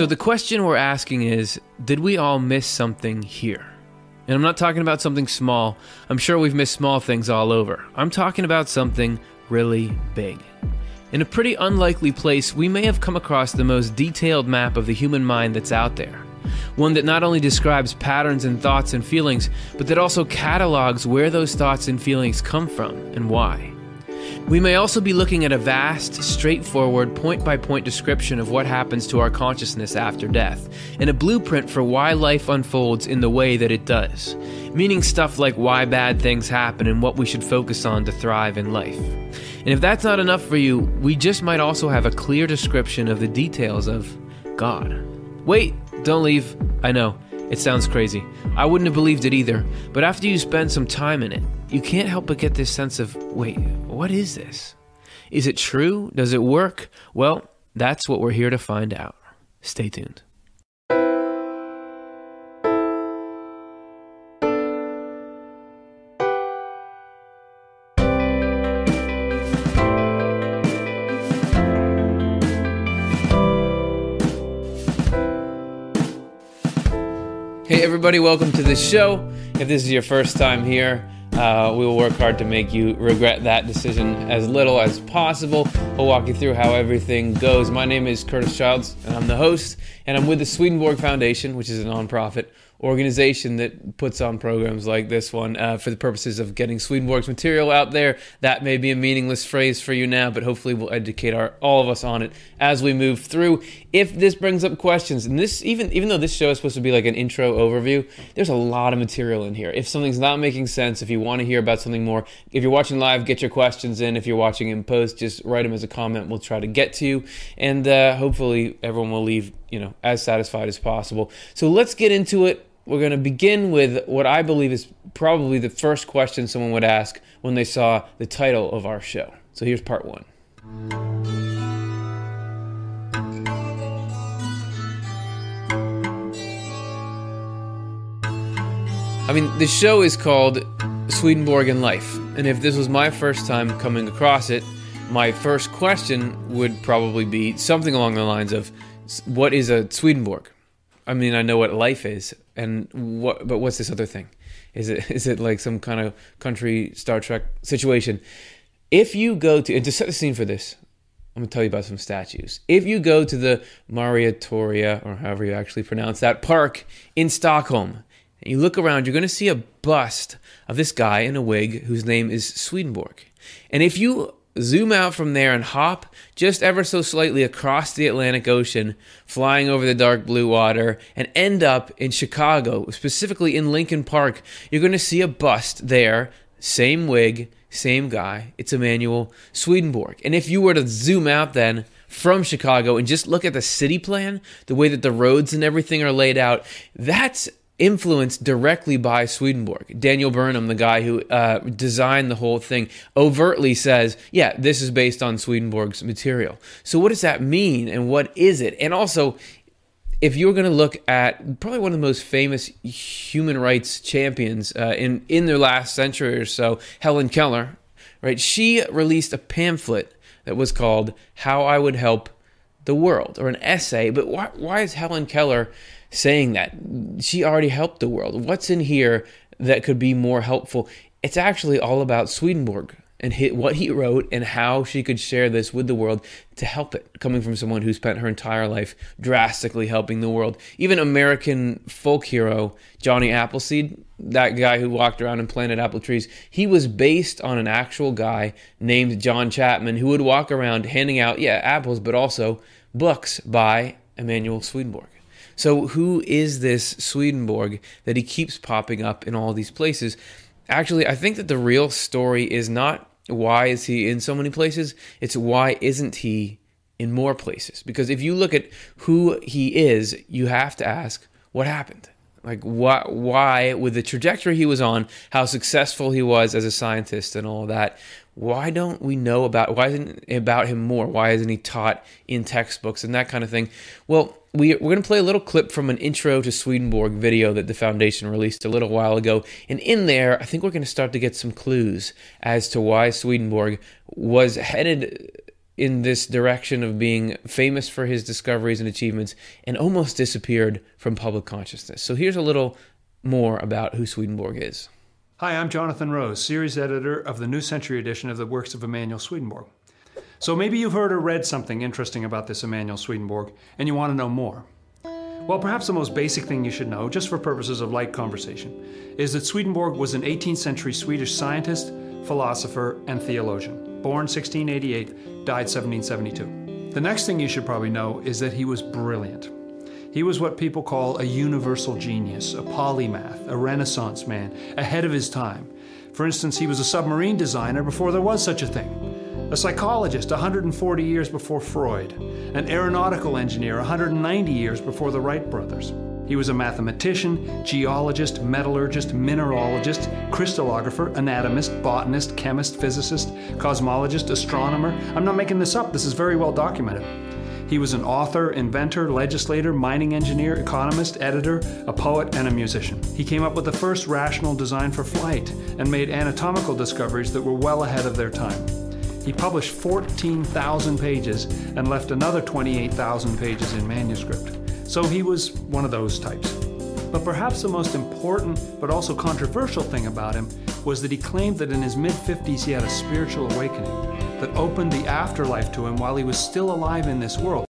So the question we're asking is Did we all miss something here? And I'm not talking about something small. I'm sure we've missed small things all over. I'm talking about something really big. In a pretty unlikely place, we may have come across the most detailed map of the human mind that's out there. One that not only describes patterns and thoughts and feelings, but that also catalogs where those thoughts and feelings come from and why. We may also be looking at a vast, straightforward, point by point description of what happens to our consciousness after death, and a blueprint for why life unfolds in the way that it does, meaning stuff like why bad things happen and what we should focus on to thrive in life. And if that's not enough for you, we just might also have a clear description of the details of God. Wait, don't leave. I know, it sounds crazy. I wouldn't have believed it either, but after you spend some time in it, you can't help but get this sense of wait, what is this? Is it true? Does it work? Well, that's what we're here to find out. Stay tuned. Everybody, welcome to the show. If this is your first time here, uh, we will work hard to make you regret that decision as little as possible. We'll walk you through how everything goes. My name is Curtis Childs, and I'm the host, and I'm with the Swedenborg Foundation, which is a nonprofit organization that puts on programs like this one uh, for the purposes of getting Swedenborg's material out there. That may be a meaningless phrase for you now, but hopefully we'll educate our, all of us on it as we move through. If this brings up questions, and this even even though this show is supposed to be like an intro overview, there's a lot of material in here. If something's not making sense, if you want to hear about something more, if you're watching live, get your questions in. If you're watching in post, just write them as a comment. We'll try to get to you, and uh, hopefully everyone will leave you know as satisfied as possible. So let's get into it we're going to begin with what I believe is probably the first question someone would ask when they saw the title of our show. So here's part one. I mean, the show is called Swedenborg and Life. And if this was my first time coming across it, my first question would probably be something along the lines of What is a Swedenborg? I mean, I know what life is, and what, but what's this other thing? Is it is it like some kind of country Star Trek situation? If you go to and to set the scene for this, I'm gonna tell you about some statues. If you go to the Mariatoria, or however you actually pronounce that park in Stockholm, and you look around, you're gonna see a bust of this guy in a wig whose name is Swedenborg. And if you zoom out from there and hop just ever so slightly across the Atlantic Ocean, flying over the dark blue water, and end up in Chicago, specifically in Lincoln Park. You're going to see a bust there, same wig, same guy. It's Emanuel Swedenborg. And if you were to zoom out then, from Chicago and just look at the city plan, the way that the roads and everything are laid out, that's influenced directly by Swedenborg. Daniel Burnham, the guy who uh, designed the whole thing, overtly says, yeah, this is based on Swedenborg's material. So, what does that mean and what is it? And also, if you're going to look at probably one of the most famous human rights champions uh, in, in their last century or so, Helen Keller, right? She released a pamphlet that was called How I Would Help the World, or an essay. But why, why is Helen Keller saying that. She already helped the world. What's in here that could be more helpful? It's actually all about Swedenborg and what he wrote and how she could share this with the world to help it, coming from someone who spent her entire life drastically helping the world. Even American folk hero Johnny Appleseed, that guy who walked around and planted apple trees, he was based on an actual guy named John Chapman who would walk around handing out, yeah, apples, but also books by Emanuel Swedenborg. So, who is this Swedenborg that he keeps popping up in all these places? Actually, I think that the real story is not why is he in so many places, it's why isn't he in more places? Because if you look at who he is, you have to ask what happened. Like why why with the trajectory he was on, how successful he was as a scientist and all that, why don't we know about why isn't about him more? Why isn't he taught in textbooks and that kind of thing? Well, we, we're going to play a little clip from an intro to Swedenborg video that the foundation released a little while ago. And in there, I think we're going to start to get some clues as to why Swedenborg was headed in this direction of being famous for his discoveries and achievements and almost disappeared from public consciousness. So here's a little more about who Swedenborg is. Hi, I'm Jonathan Rose, series editor of the New Century edition of the works of Emanuel Swedenborg. So maybe you've heard or read something interesting about this Emanuel Swedenborg and you want to know more. Well, perhaps the most basic thing you should know, just for purposes of light conversation, is that Swedenborg was an 18th century Swedish scientist, philosopher, and theologian. Born 1688, died 1772. The next thing you should probably know is that he was brilliant. He was what people call a universal genius, a polymath, a renaissance man, ahead of his time. For instance, he was a submarine designer before there was such a thing a psychologist 140 years before Freud, an aeronautical engineer 190 years before the Wright brothers. He was a mathematician, geologist, metallurgist, mineralogist, crystallographer, anatomist, botanist, chemist, physicist, cosmologist, astronomer. I'm not making this up, this is very well documented. He was an author, inventor, legislator, mining engineer, economist, editor, a poet, and a musician. He came up with the first rational design for flight and made anatomical discoveries that were well ahead of their time. He published 14,000 pages and left another 28,000 pages in manuscript. So he was one of those types. But perhaps the most important but also controversial thing about him was that he claimed that in his mid 50s he had a spiritual awakening that opened the afterlife to him while he was still alive in this world.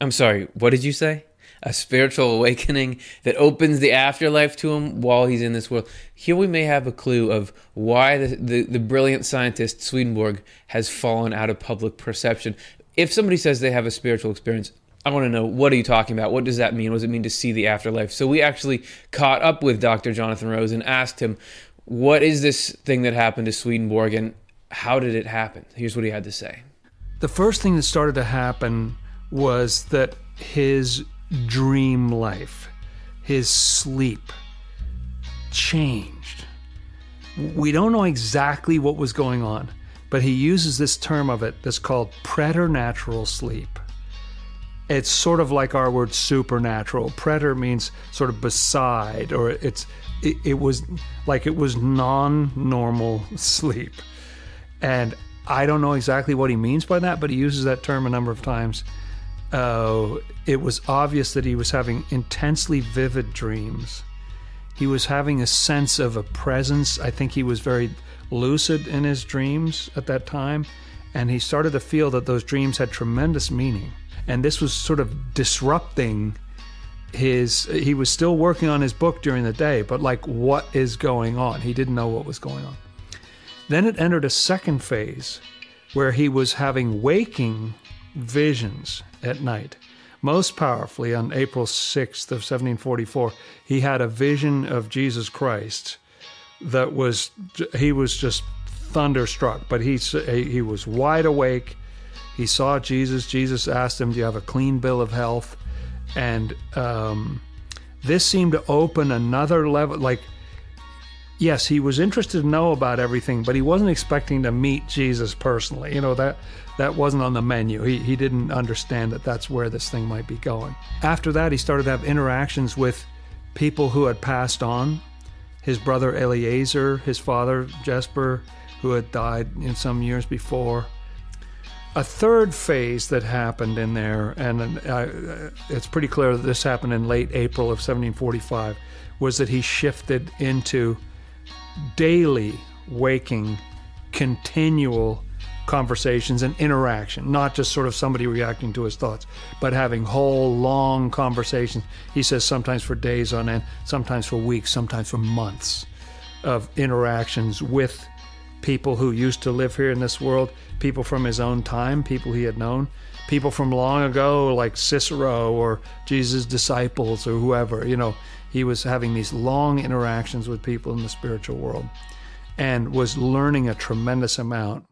I'm sorry, what did you say? A spiritual awakening that opens the afterlife to him while he's in this world. Here we may have a clue of why the, the, the, brilliant scientist Swedenborg has fallen out of public perception. If somebody says they have a spiritual experience, I want to know what are you talking about? What does that mean? What does it mean to see the afterlife? So we actually caught up with Dr. Jonathan Rose and asked him, what is this thing that happened to Swedenborg and how did it happen? Here's what he had to say. The first thing that started to happen was that his dream life, his sleep changed. We don't know exactly what was going on, but he uses this term of it that's called preternatural sleep. It's sort of like our word supernatural. Preter means sort of beside, or it's it, it was like it was non-normal sleep. And I don't know exactly what he means by that, but he uses that term a number of times uh, it was obvious that he was having intensely vivid dreams. He was having a sense of a presence. I think he was very lucid in his dreams at that time. And he started to feel that those dreams had tremendous meaning. And this was sort of disrupting his. He was still working on his book during the day, but like, what is going on? He didn't know what was going on. Then it entered a second phase where he was having waking visions at night. Most powerfully, on April 6th of 1744, he had a vision of Jesus Christ that was, he was just thunderstruck, but he, he was wide awake. He saw Jesus. Jesus asked him, Do you have a clean bill of health? And um, this seemed to open another level. Like, yes, he was interested to know about everything, but he wasn't expecting to meet Jesus personally. You know, that that wasn't on the menu. He, he didn't understand that that's where this thing might be going. After that, he started to have interactions with people who had passed on. His brother Eliezer, his father Jesper, who had died in some years before. A third phase that happened in there, and uh, it's pretty clear that this happened in late April of 1745, was that he shifted into daily waking, continual conversations and interaction, not just sort of somebody reacting to his thoughts, but having whole long conversations. He says sometimes for days on end, sometimes for weeks, sometimes for months of interactions with people who used to live here in this world, people from his own time, people he had known, people from long ago like Cicero or Jesus' disciples or whoever. You know, he was having these long interactions with people in the spiritual world and was learning a tremendous amount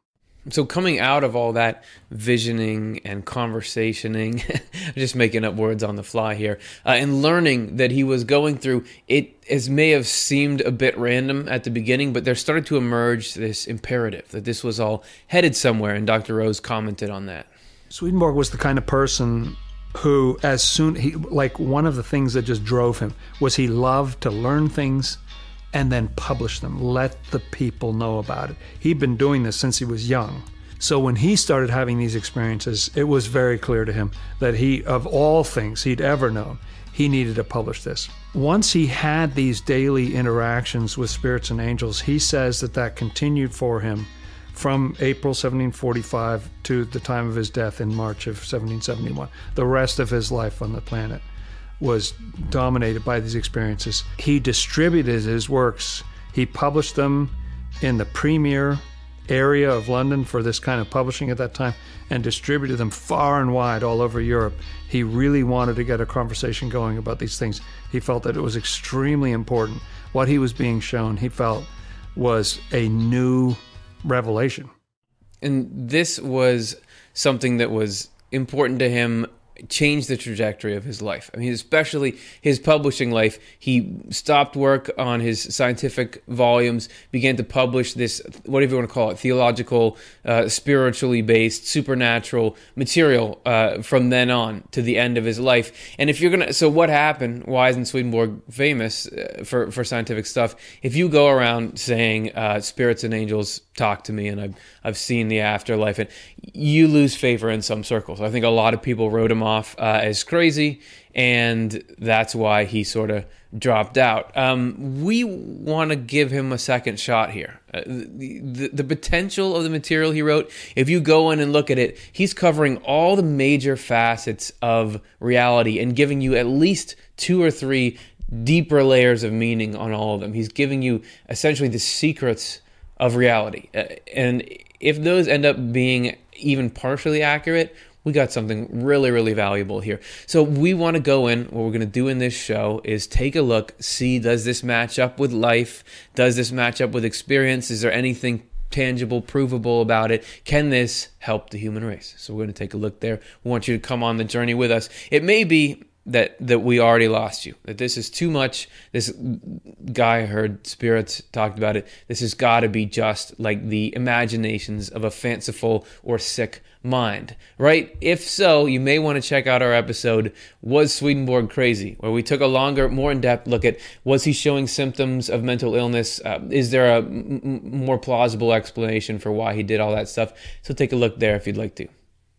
so coming out of all that visioning and conversationing, I'm just making up words on the fly here, uh, and learning that he was going through it, as may have seemed a bit random at the beginning, but there started to emerge this imperative that this was all headed somewhere, and Dr. Rose commented on that. Swedenborg was the kind of person who, as soon he like one of the things that just drove him was he loved to learn things and then publish them. Let the people know about it. He'd been doing this since he was young. So when he started having these experiences, it was very clear to him that he, of all things he'd ever known, he needed to publish this. Once he had these daily interactions with spirits and angels, he says that that continued for him from April 1745 to the time of his death in March of 1771. The rest of his life on the planet was dominated by these experiences. He distributed his works, he published them in the premier area of London for this kind of publishing at that time and distributed them far and wide all over Europe. He really wanted to get a conversation going about these things. He felt that it was extremely important. What he was being shown, he felt, was a new revelation. And this was something that was important to him changed the trajectory of his life. I mean, especially his publishing life. He stopped work on his scientific volumes, began to publish this, whatever you want to call it, theological, uh, spiritually based, supernatural material uh, from then on to the end of his life. And if you're going to, so what happened? Why isn't Swedenborg famous uh, for, for scientific stuff? If you go around saying uh, spirits and angels talk to me and I've, I've seen the afterlife, and you lose favor in some circles. I think a lot of people wrote him off uh, as crazy, and that's why he sort of dropped out. Um, we want to give him a second shot here. Uh, the, the, potential of the material he wrote, if you go in and look at it, he's covering all the major facets of reality and giving you at least two or three deeper layers of meaning on all of them. He's giving you essentially the secrets of reality. Uh, and if those end up being even partially accurate, we got something really, really valuable here. So we want to go in. What we're going to do in this show is take a look, see does this match up with life? Does this match up with experience? Is there anything tangible, provable about it? Can this help the human race? So we're going to take a look there. We want you to come on the journey with us. It may be that that we already lost you. That this is too much. This guy heard spirits talked about it. This has got to be just like the imaginations of a fanciful or sick mind, right? If so, you may want to check out our episode "Was Swedenborg Crazy?" where we took a longer, more in-depth look at was he showing symptoms of mental illness? Uh, is there a more plausible explanation for why he did all that stuff? So take a look there if you'd like to.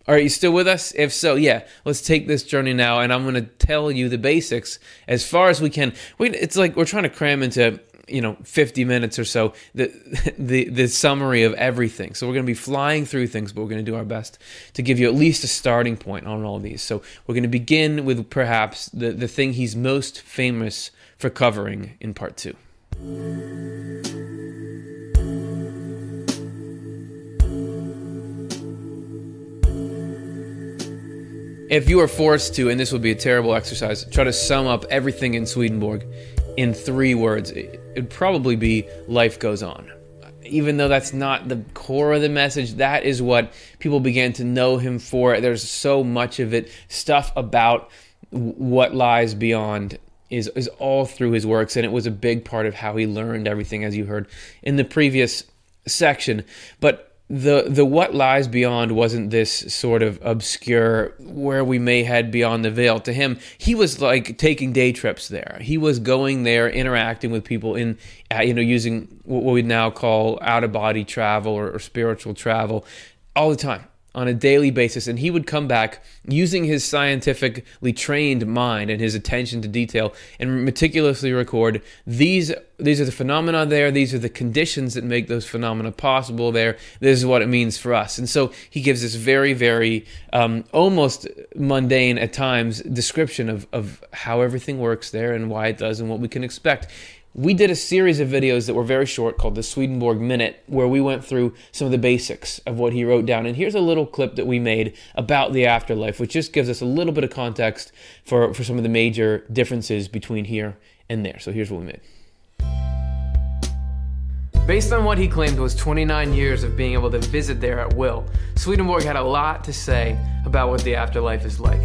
Are you still with us? If so, yeah, let's take this journey now, and I'm going to tell you the basics as far as we can. We, it's like we're trying to cram into you know 50 minutes or so the the the summary of everything. So we're going to be flying through things, but we're going to do our best to give you at least a starting point on all these. So we're going to begin with perhaps the the thing he's most famous for covering in part two. If you are forced to, and this would be a terrible exercise, try to sum up everything in Swedenborg in three words, it'd probably be life goes on. Even though that's not the core of the message, that is what people began to know him for. There's so much of it, stuff about what lies beyond is is all through his works and it was a big part of how he learned everything as you heard in the previous section but the the what lies beyond wasn't this sort of obscure where we may head beyond the veil. To him he was like taking day trips there. He was going there interacting with people in uh, you know using what we now call out of body travel or, or spiritual travel all the time on a daily basis and he would come back using his scientifically trained mind and his attention to detail and meticulously record these these are the phenomena there these are the conditions that make those phenomena possible there this is what it means for us. And so he gives this very very um, almost mundane at times description of, of how everything works there and why it does and what we can expect we did a series of videos that were very short called the Swedenborg Minute, where we went through some of the basics of what he wrote down. And here's a little clip that we made about the afterlife, which just gives us a little bit of context for, for some of the major differences between here and there. So here's what we made. Based on what he claimed was 29 years of being able to visit there at will, Swedenborg had a lot to say about what the afterlife is like.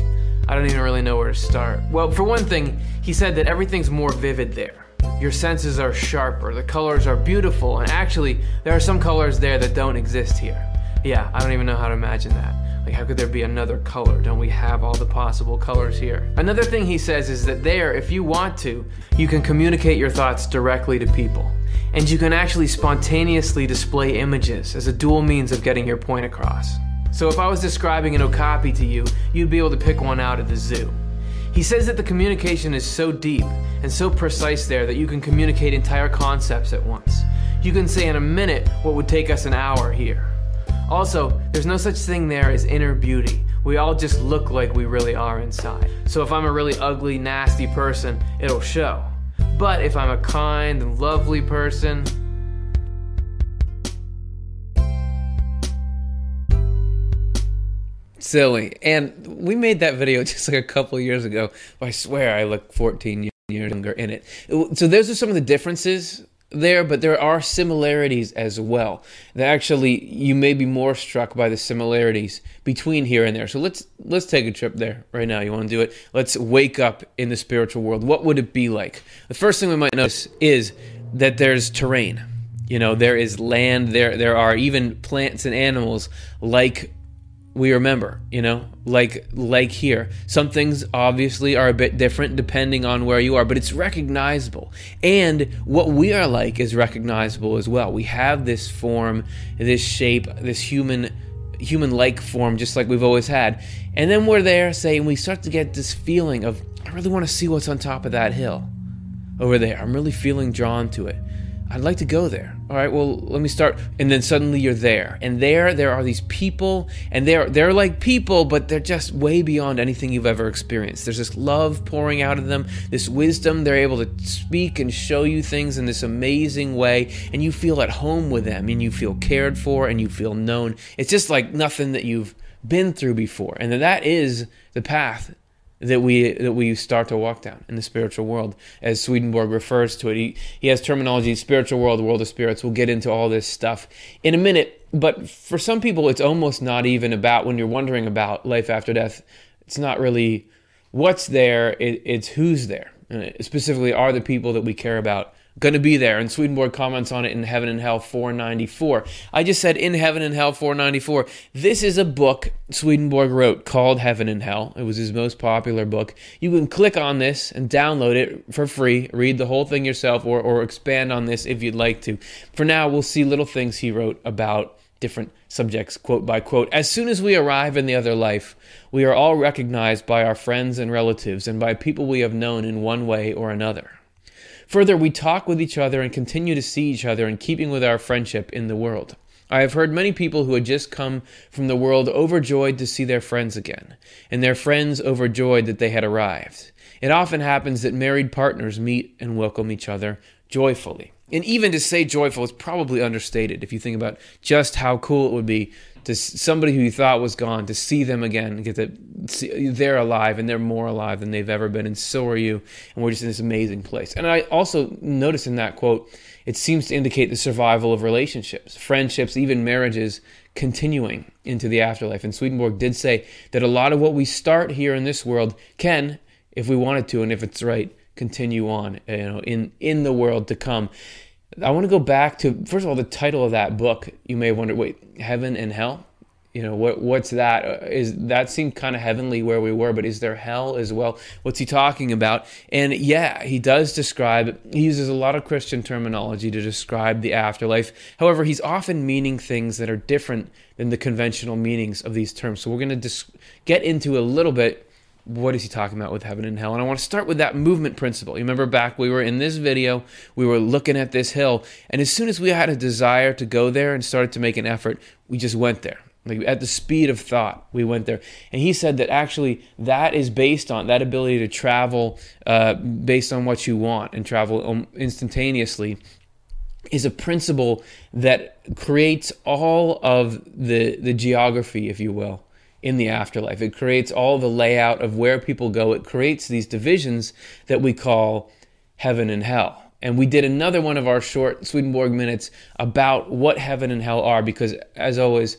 I don't even really know where to start. Well, for one thing, he said that everything's more vivid there your senses are sharper, the colors are beautiful, and actually, there are some colors there that don't exist here. Yeah, I don't even know how to imagine that. Like, how could there be another color? Don't we have all the possible colors here? Another thing he says is that there, if you want to, you can communicate your thoughts directly to people. And you can actually spontaneously display images as a dual means of getting your point across. So if I was describing an okapi to you, you'd be able to pick one out at the zoo. He says that the communication is so deep and so precise there that you can communicate entire concepts at once. You can say in a minute what would take us an hour here. Also, there's no such thing there as inner beauty. We all just look like we really are inside. So if I'm a really ugly, nasty person, it'll show. But if I'm a kind and lovely person, silly. And we made that video just like a couple years ago. I swear I look 14 years younger in it. So those are some of the differences there, but there are similarities as well. That actually you may be more struck by the similarities between here and there. So let's let's take a trip there right now. You want to do it? Let's wake up in the spiritual world. What would it be like? The first thing we might notice is that there's terrain. You know, there is land, there there are even plants and animals like we remember you know like like here. Some things obviously are a bit different depending on where you are but it's recognizable. And what we are like is recognizable as well. We have this form this shape this human human like form just like we've always had. And then we're there saying we start to get this feeling of i really want to see what's on top of that hill over there. I'm really feeling drawn to it I'd like to go there. All right, well, let me start. And then suddenly you're there. And there there are these people and they're they're like people, but they're just way beyond anything you've ever experienced. There's this love pouring out of them, this wisdom, they're able to speak and show you things in this amazing way, and you feel at home with them and you feel cared for and you feel known. It's just like nothing that you've been through before. And that is the path that we that we start to walk down in the spiritual world, as Swedenborg refers to it. He he has terminology: spiritual world, world of spirits. We'll get into all this stuff in a minute. But for some people, it's almost not even about when you're wondering about life after death. It's not really what's there; it, it's who's there. specifically, are the people that we care about going to be there. And Swedenborg comments on it in Heaven and Hell 494. I just said in Heaven and Hell 494. This is a book Swedenborg wrote called Heaven and Hell. It was his most popular book. You can click on this and download it for free, read the whole thing yourself, or, or expand on this if you'd like to. For now, we'll see little things he wrote about different subjects, quote by quote. As soon as we arrive in the other life, we are all recognized by our friends and relatives and by people we have known in one way or another. Further, we talk with each other and continue to see each other in keeping with our friendship in the world. I have heard many people who had just come from the world overjoyed to see their friends again, and their friends overjoyed that they had arrived. It often happens that married partners meet and welcome each other joyfully. And even to say joyful is probably understated if you think about just how cool it would be to somebody who you thought was gone to see them again get to see they're alive and they're more alive than they've ever been and so are you. And we're just in this amazing place. And i also notice in that quote it seems to indicate the survival of relationships friendships even marriages continuing into the afterlife. And swedenborg did say that a lot of what we start here in this world can if we wanted to and if it's right continue on you know in in the world to come I want to go back to first of all the title of that book. You may wonder, wait, heaven and hell? You know what? What's that? Uh, that seemed kind of heavenly where we were, but is there hell as well? What's he talking about? And yeah, he does describe. He uses a lot of Christian terminology to describe the afterlife. However, he's often meaning things that are different than the conventional meanings of these terms. So we're going to dis- get into a little bit what is he talking about with heaven and hell? And I want to start with that movement principle. You remember back, we were in this video, we were looking at this hill, and as soon as we had a desire to go there and started to make an effort, we just went there. Like at the speed of thought, we went there. And he said that actually that is based on that ability to travel uh, based on what you want and travel um, instantaneously is a principle that creates all of the the geography, if you will, in the afterlife. It creates all the layout of where people go. It creates these divisions that we call heaven and hell. And we did another one of our short Swedenborg minutes about what heaven and hell are, because as always,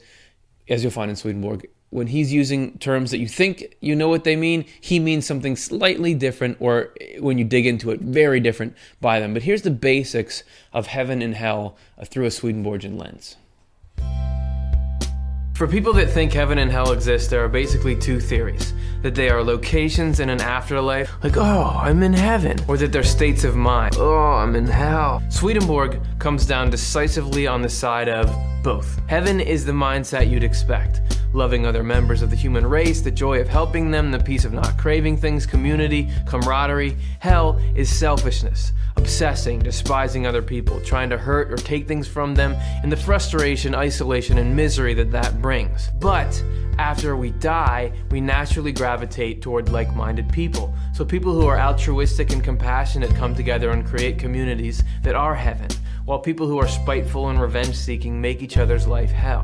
as you'll find in Swedenborg, when he's using terms that you think you know what they mean, he means something slightly different, or when you dig into it, very different by them. But here's the basics of heaven and hell through a Swedenborgian lens. For people that think heaven and hell exist, there are basically two theories that they are locations in an afterlife, like, oh, I'm in heaven, or that they're states of mind, oh, I'm in hell. Swedenborg comes down decisively on the side of both. Heaven is the mindset you'd expect loving other members of the human race, the joy of helping them, the peace of not craving things, community, camaraderie. Hell is selfishness, obsessing, despising other people, trying to hurt or take things from them, and the frustration, isolation, and misery that that brings. But after we die, we naturally gravitate toward like minded people. So people who are altruistic and compassionate come together and create communities that are heaven, while people who are spiteful and revenge seeking make each other's life hell.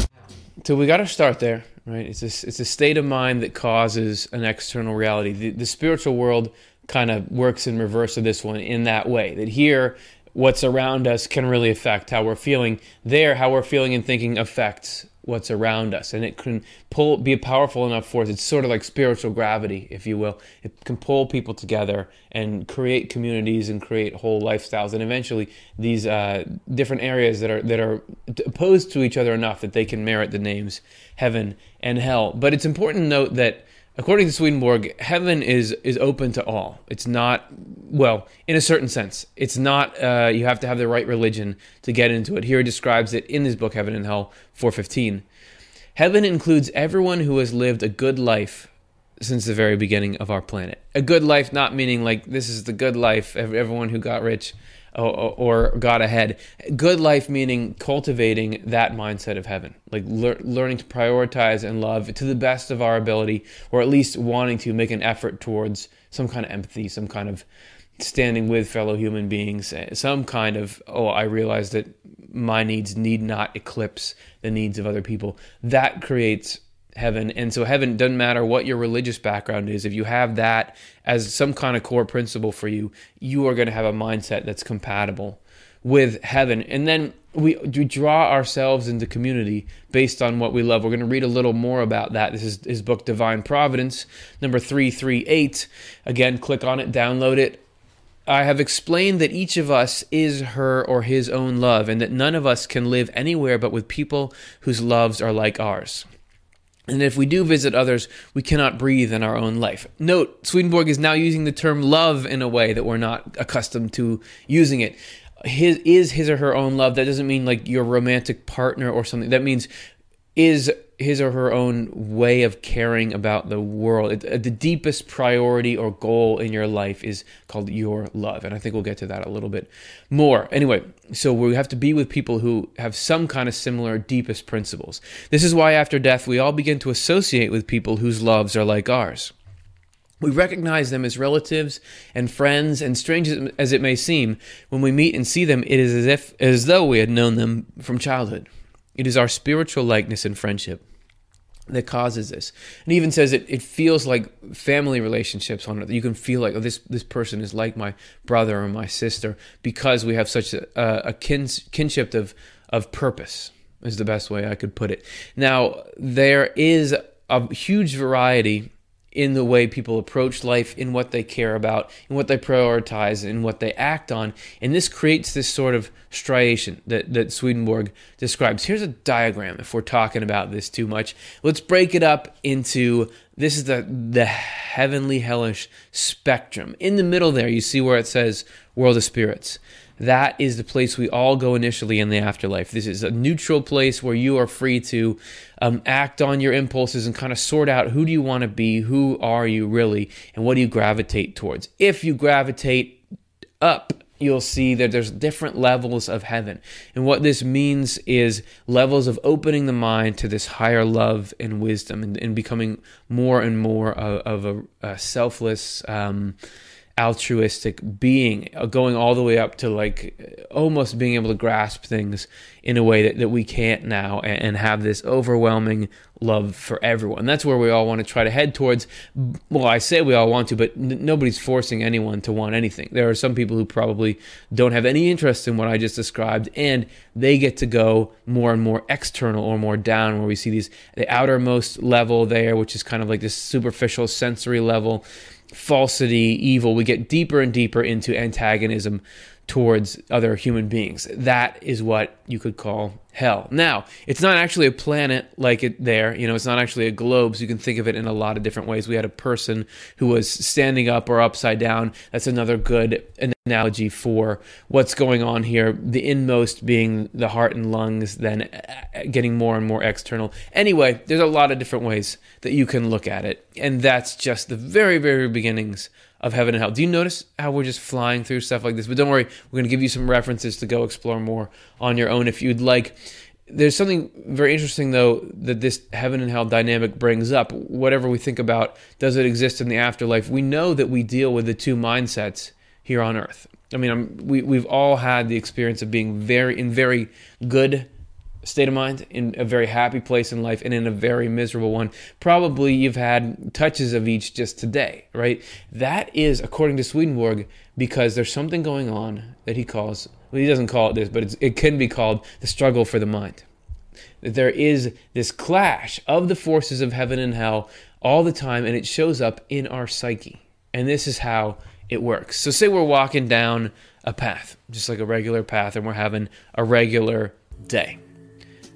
So we got to start there, right? It's a, it's a state of mind that causes an external reality. The, the spiritual world kind of works in reverse of this one in that way. That here, what's around us can really affect how we're feeling. There, how we're feeling and thinking affects what's around us. And it can pull be a powerful enough force it's sort of like spiritual gravity if you will. It can pull people together and create communities and create whole lifestyles. And eventually these uh, different areas that are that are opposed to each other enough that they can merit the names heaven and hell. But it's important to note that according to Swedenborg, heaven is is open to all. It's not well, in a certain sense, it's not. Uh, you have to have the right religion to get into it. Here he describes it in his book Heaven and Hell, four fifteen. Heaven includes everyone who has lived a good life since the very beginning of our planet. A good life, not meaning like this is the good life. Everyone who got rich or, or got ahead. Good life meaning cultivating that mindset of heaven, like lear- learning to prioritize and love to the best of our ability, or at least wanting to make an effort towards some kind of empathy, some kind of standing with fellow human beings, eh, some kind of, oh, I realize that my needs need not eclipse the needs of other people. That creates heaven. And so, heaven doesn't matter what your religious background is. If you have that as some kind of core principle for you, you are going to have a mindset that's compatible with heaven. And then we, we draw ourselves into community based on what we love. We're going to read a little more about that. This is his book, Divine Providence, number 338. Again, click on it, download it. I have explained that each of us is her or his own love, and that none of us can live anywhere but with people whose loves are like ours. And if we do visit others, we cannot breathe in our own life. Note, Swedenborg is now using the term love in a way that we're not accustomed to using it. His is his or her own love. That doesn't mean like your romantic partner or something. That means is his or her own way of caring about the world. It, uh, the deepest priority or goal in your life is called your love. And I think we'll get to that a little bit more. Anyway, so we have to be with people who have some kind of similar deepest principles. This is why after death, we all begin to associate with people whose loves are like ours. We recognize them as relatives and friends, and strange as it may seem, when we meet and see them, it is as if as though we had known them from childhood. It is our spiritual likeness and friendship that causes this. And even says it, it feels like family relationships on it. You can feel like, oh, this, this person is like my brother or my sister because we have such a, a kins, kinship of, of purpose, is the best way I could put it. Now, there is a huge variety in the way people approach life, in what they care about, in what they prioritize, in what they act on. And this creates this sort of striation that, that Swedenborg describes. Here's a diagram if we're talking about this too much. Let's break it up into this is the, the heavenly hellish spectrum. In the middle there, you see where it says world of spirits that is the place we all go initially in the afterlife. This is a neutral place where you are free to um, act on your impulses and kind of sort out who do you want to be, who are you really, and what do you gravitate towards. If you gravitate up, you'll see that there's different levels of heaven. And what this means is levels of opening the mind to this higher love and wisdom and, and becoming more and more of, of a, a, selfless, um, altruistic being, uh, going all the way up to like almost being able to grasp things in a way that, that we can't now and, have this overwhelming love for everyone. That's where we all want to try to head towards. Well, I say we all want to, but n- nobody's forcing anyone to want anything. There are some people who probably don't have any interest in what I just described, and they get to go more and more external or more down, where we see these the outermost level there, which is kind of like this superficial sensory level falsity, evil, we get deeper and deeper into antagonism, towards other human beings. That is what you could call hell. Now, it's not actually a planet like it there. You know, it's not actually a globe, so you can think of it in a lot of different ways. We had a person who was standing up or upside down. That's another good analogy for what's going on here. The inmost being the heart and lungs, then uh, getting more and more external. Anyway, there's a lot of different ways that you can look at it. And that's just the very, very beginnings of heaven and hell. Do you notice how we're just flying through stuff like this? But don't worry, we're going to give you some references to go explore more on your own if you'd like. There's something very interesting, though, that this heaven and hell dynamic brings up. Whatever we think about, does it exist in the afterlife? We know that we deal with the two mindsets here on earth. I mean, I'm, we, we've all had the experience of being very in very good state of mind, in a very happy place in life, and in a very miserable one. Probably you've had touches of each just today, right? That is, according to Swedenborg, because there's something going on that he calls, well, he doesn't call it this, but it can be called the struggle for the mind. That there is this clash of the forces of heaven and hell all the time, and it shows up in our psyche. And this is how it works. So, say we're walking down a path, just like a regular path, and we're having a regular day.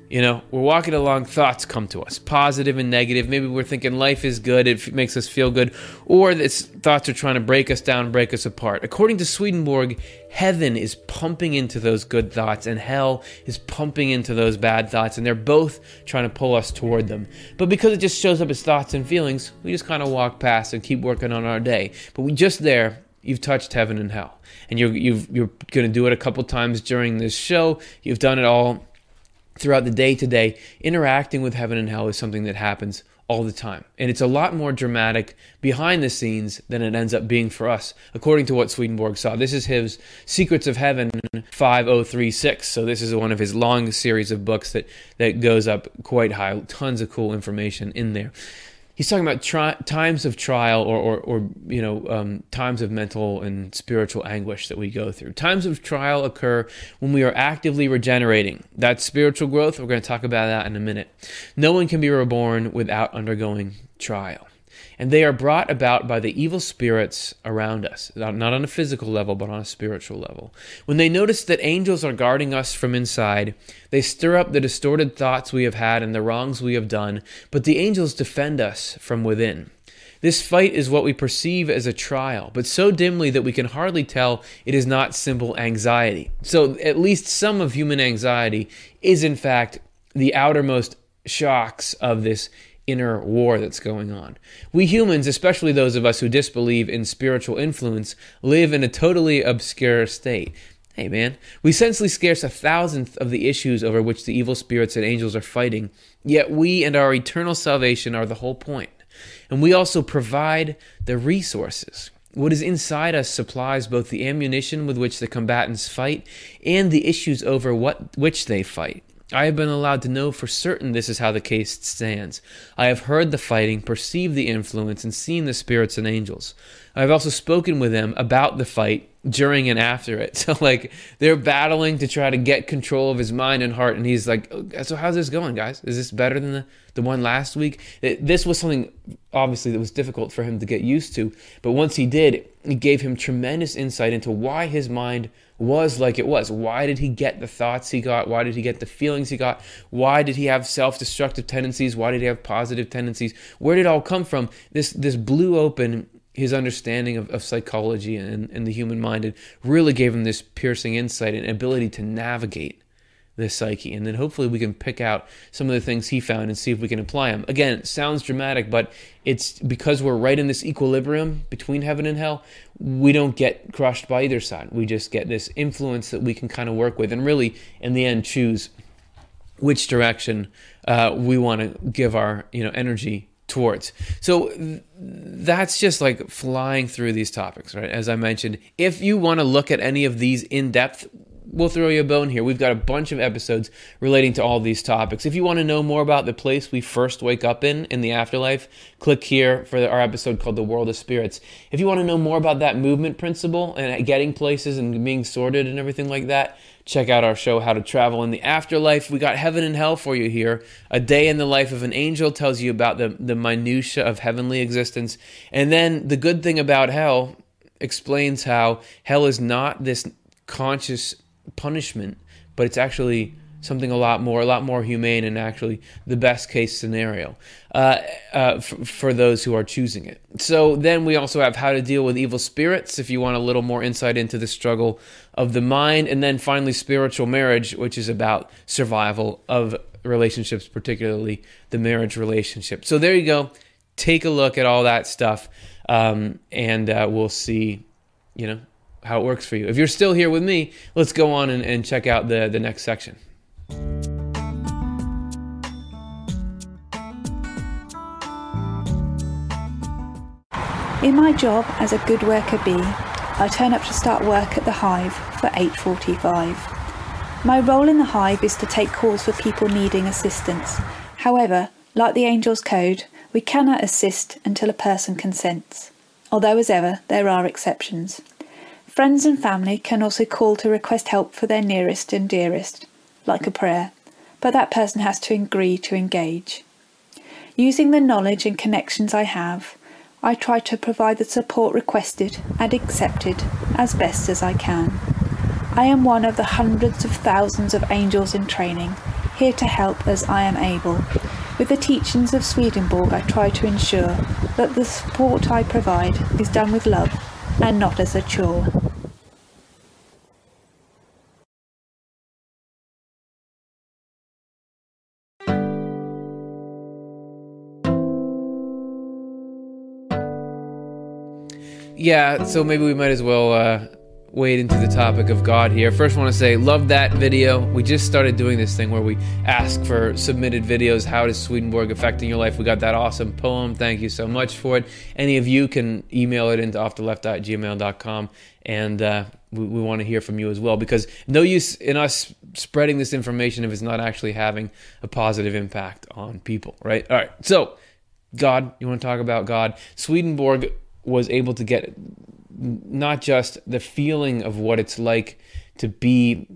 You know, we're walking along, thoughts come to us, positive and negative. Maybe we're thinking life is good, it makes us feel good, or this thoughts are trying to break us down, break us apart. According to Swedenborg, heaven is pumping into those good thoughts, and hell is pumping into those bad thoughts, and they're both trying to pull us toward them. But because it just shows up as thoughts and feelings, we just kind of walk past and keep working on our day. But we just there, you've touched heaven and hell, and you're you are going to do it a couple times during this show. You've done it all throughout the day to day, interacting with heaven and hell is something that happens all the time. And it's a lot more dramatic behind the scenes than it ends up being for us, according to what Swedenborg saw. This is his Secrets of Heaven 5036. So this is one of his long series of books that, that goes up quite high. Tons of cool information in there he's talking about tri- times of trial or, or, or you know um, times of mental and spiritual anguish that we go through. Times of trial occur when we are actively regenerating. That's spiritual growth. We're going to talk about that in a minute. No one can be reborn without undergoing trial and they are brought about by the evil spirits around us, not on a physical level, but on a spiritual level. When they notice that angels are guarding us from inside, they stir up the distorted thoughts we have had and the wrongs we have done, but the angels defend us from within. This fight is what we perceive as a trial, but so dimly that we can hardly tell it is not simple anxiety. So, at least some of human anxiety is, in fact, the outermost shocks of this inner war that's going on. We humans, especially those of us who disbelieve in spiritual influence, live in a totally obscure state. Hey man, we sensely scarce a thousandth of the issues over which the evil spirits and angels are fighting, yet we and our eternal salvation are the whole point. And we also provide the resources. What is inside us supplies both the ammunition with which the combatants fight and the issues over what which they fight. I have been allowed to know for certain this is how the case stands. I have heard the fighting, perceived the influence, and seen the spirits and angels. I have also spoken with them about the fight during and after it. So, like, they're battling to try to get control of his mind and heart. And he's like, oh, So, how's this going, guys? Is this better than the, the one last week? It, this was something, obviously, that was difficult for him to get used to. But once he did, it gave him tremendous insight into why his mind was like it was. Why did he get the thoughts he got? Why did he get the feelings he got? Why did he have self-destructive tendencies? Why did he have positive tendencies? Where did it all come from? This this blew open his understanding of, of psychology and, and the human mind and really gave him this piercing insight and ability to navigate this psyche. And then hopefully we can pick out some of the things he found and see if we can apply them. Again, it sounds dramatic, but it's because we're right in this equilibrium between heaven and hell, we don't get crushed by either side. We just get this influence that we can kind of work with and really, in the end, choose which direction uh, we want to give our you know energy towards. So that's just like flying through these topics, right? As I mentioned, if you want to look at any of these in depth, we'll throw you a bone here. We've got a bunch of episodes relating to all these topics. If you want to know more about the place we first wake up in in the afterlife, click here for our episode called The World of Spirits. If you want to know more about that movement principle and getting places and being sorted and everything like that, check out our show How to Travel in the Afterlife. We got heaven and hell for you here. A day in the life of an angel tells you about the the minutia of heavenly existence. And then the good thing about hell explains how hell is not this conscious punishment, but it's actually something a lot more, a lot more humane, and actually the best case scenario uh, uh, f- for those who are choosing it. So then we also have how to deal with evil spirits, if you want a little more insight into the struggle of the mind, and then finally spiritual marriage, which is about survival of relationships, particularly the marriage relationship. So there you go. Take a look at all that stuff, um, and uh, we'll see, you know, how it works for you. If you're still here with me, let's go on and, and check out the, the next section. In my job as a good worker bee, I turn up to start work at the hive for 8:45. My role in the hive is to take calls for people needing assistance. However, like the Angels Code, we cannot assist until a person consents. Although as ever, there are exceptions. Friends and family can also call to request help for their nearest and dearest, like a prayer, but that person has to agree to engage. Using the knowledge and connections I have, I try to provide the support requested and accepted as best as I can. I am one of the hundreds of thousands of angels in training, here to help as I am able. With the teachings of Swedenborg, I try to ensure that the support I provide is done with love and not as a chore. Yeah, so maybe we might as well uh, wade into the topic of God here. First, I want to say, love that video. We just started doing this thing where we ask for submitted videos. How does Swedenborg affecting your life? We got that awesome poem. Thank you so much for it. Any of you can email it into offtheLeft@gmail.com, and uh, we, we want to hear from you as well because no use in us spreading this information if it's not actually having a positive impact on people, right? All right, so God, you want to talk about God? Swedenborg was able to get not just the feeling of what it's like to be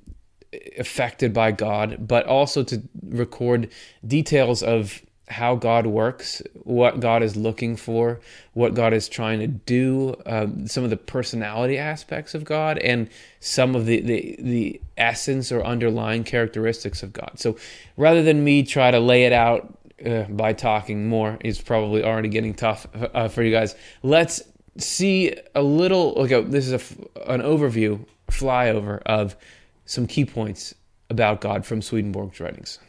affected by God, but also to record details of how God works, what God is looking for, what God is trying to do, um, some of the personality aspects of God, and some of the, the, the essence or underlying characteristics of God. So rather than me try to lay it out uh, by talking more, is probably already getting tough uh, for you guys. Let's see a little. Okay, this is a, an overview, flyover of some key points about God from Swedenborg's writings.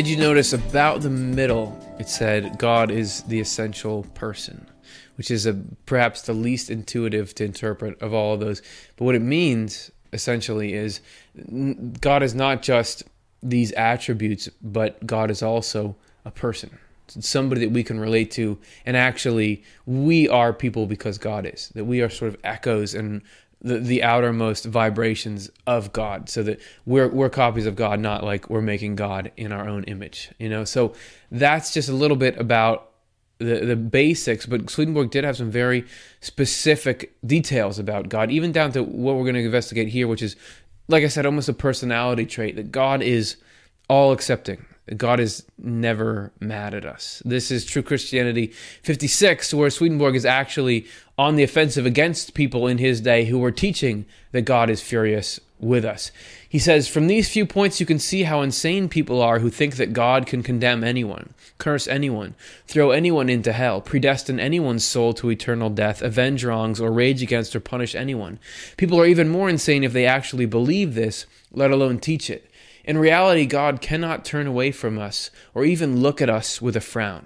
Did you notice about the middle it said God is the essential person, which is a perhaps the least intuitive to interpret of all of those. But what it means essentially is God is not just these attributes, but God is also a person. Somebody that we can relate to and actually we are people because God is. That we are sort of echoes and the, the outermost vibrations of God, so that we're we're copies of God, not like we're making God in our own image. You know, so that's just a little bit about the the basics. But Swedenborg did have some very specific details about God, even down to what we're going to investigate here, which is, like I said, almost a personality trait that God is all accepting. God is never mad at us. This is True Christianity 56, where Swedenborg is actually on the offensive against people in his day who were teaching that God is furious with us. He says, From these few points, you can see how insane people are who think that God can condemn anyone, curse anyone, throw anyone into hell, predestine anyone's soul to eternal death, avenge wrongs, or rage against or punish anyone. People are even more insane if they actually believe this, let alone teach it. In reality, God cannot turn away from us or even look at us with a frown.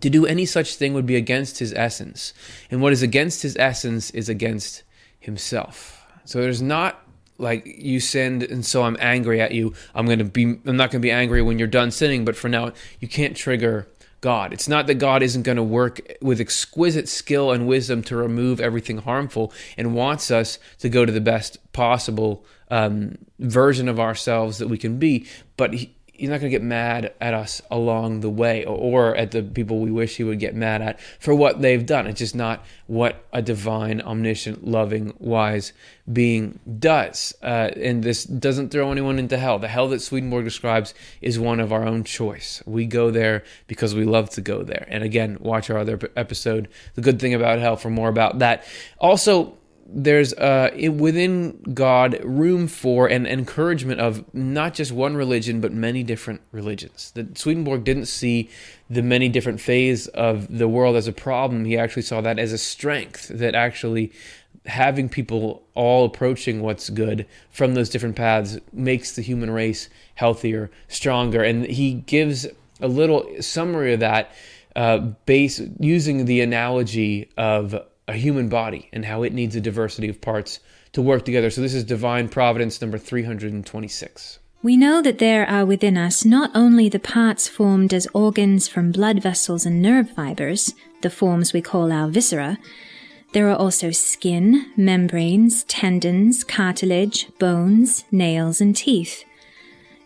To do any such thing would be against his essence, and what is against his essence is against himself. So there's not like you sinned and so I'm angry at you. I'm going to be I'm not going to be angry when you're done sinning, but for now you can't trigger God. It's not that God isn't going to work with exquisite skill and wisdom to remove everything harmful and wants us to go to the best possible um, version of ourselves that we can be, but he, he's not going to get mad at us along the way or, at the people we wish he would get mad at for what they've done. It's just not what a divine, omniscient, loving, wise being does. Uh, and this doesn't throw anyone into hell. The hell that Swedenborg describes is one of our own choice. We go there because we love to go there. And again, watch our other episode, The Good Thing About Hell, for more about that. Also, there's uh, within God room for and encouragement of not just one religion but many different religions. That Swedenborg didn't see the many different phase of the world as a problem. He actually saw that as a strength. That actually having people all approaching what's good from those different paths makes the human race healthier, stronger, and he gives a little summary of that uh, base using the analogy of a human body and how it needs a diversity of parts to work together. So this is divine providence number 326. We know that there are within us not only the parts formed as organs from blood vessels and nerve fibers, the forms we call our viscera, there are also skin, membranes, tendons, cartilage, bones, nails, and teeth.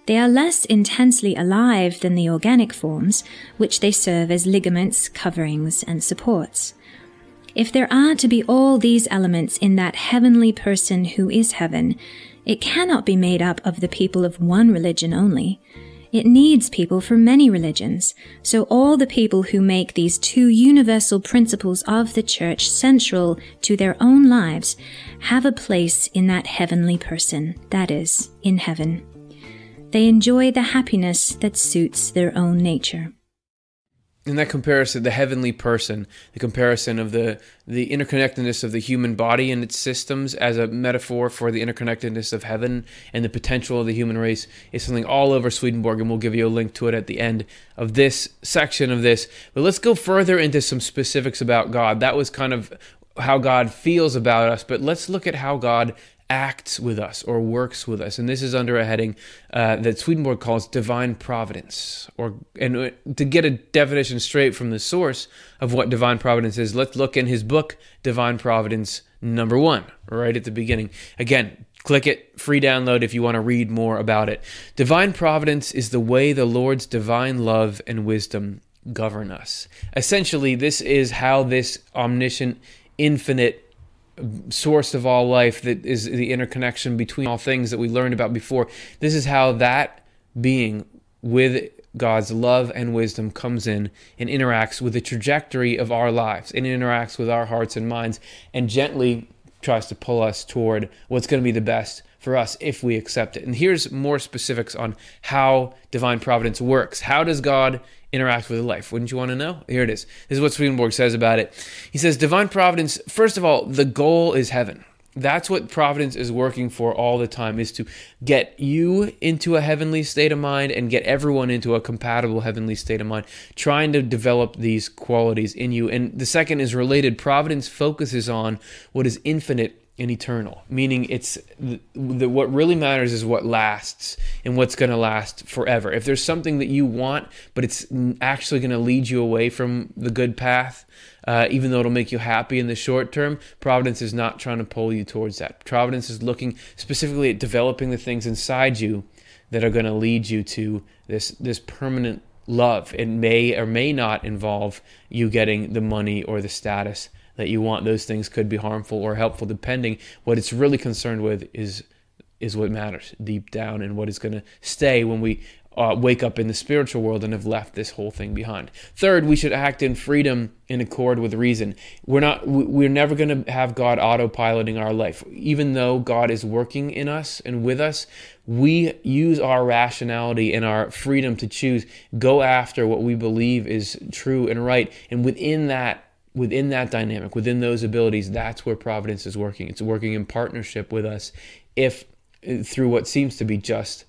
They are less intensely alive than the organic forms, which they serve as ligaments, coverings, and supports. If there are to be all these elements in that heavenly person who is heaven, it cannot be made up of the people of one religion only. It needs people from many religions, so all the people who make these two universal principles of the Church central to their own lives have a place in that heavenly person, that is, in heaven. They enjoy the happiness that suits their own nature in that comparison, the heavenly person, the comparison of the the interconnectedness of the human body and its systems as a metaphor for the interconnectedness of heaven and the potential of the human race is something all over Swedenborg, and we'll give you a link to it at the end of this section of this. But let's go further into some specifics about God. That was kind of how God feels about us, but let's look at how God acts with us or works with us. And this is under a heading uh, that Swedenborg calls divine providence. Or and uh, to get a definition straight from the source of what divine providence is, let's look in his book Divine Providence number 1, right at the beginning. Again, click it, free download if you want to read more about it. Divine providence is the way the Lord's divine love and wisdom govern us. Essentially, this is how this omniscient infinite source of all life that is the interconnection between all things that we learned about before. This is how that being with God's love and wisdom comes in and interacts with the trajectory of our lives and interacts with our hearts and minds and gently tries to pull us toward what's going to be the best for us if we accept it. And here's more specifics on how divine providence works. How does God interact with life. Wouldn't you want to know? Here it is. This is what Swedenborg says about it. He says, Divine providence, first of all, the goal is heaven. That's what providence is working for all the time is to get you into a heavenly state of mind and get everyone into a compatible heavenly state of mind, trying to develop these qualities in you. And the second is related. Providence focuses on what is infinite and eternal, meaning it's the, the, what really matters is what lasts and what's going to last forever. If there's something that you want, but it's actually going to lead you away from the good path, uh, even though it'll make you happy in the short term, Providence is not trying to pull you towards that. Providence is looking specifically at developing the things inside you that are going to lead you to this this permanent love. It may or may not involve you getting the money or the status that you want. Those things could be harmful or helpful depending. What it's really concerned with is is what matters deep down and what is going to stay when we uh, wake up in the spiritual world and have left this whole thing behind. Third, we should act in freedom in accord with reason. We're not we're never going to have God autopiloting our life. Even though God is working in us and with us, we use our rationality and our freedom to choose go after what we believe is true and right and within that within that dynamic, within those abilities, that's where providence is working. It's working in partnership with us if through what seems to be just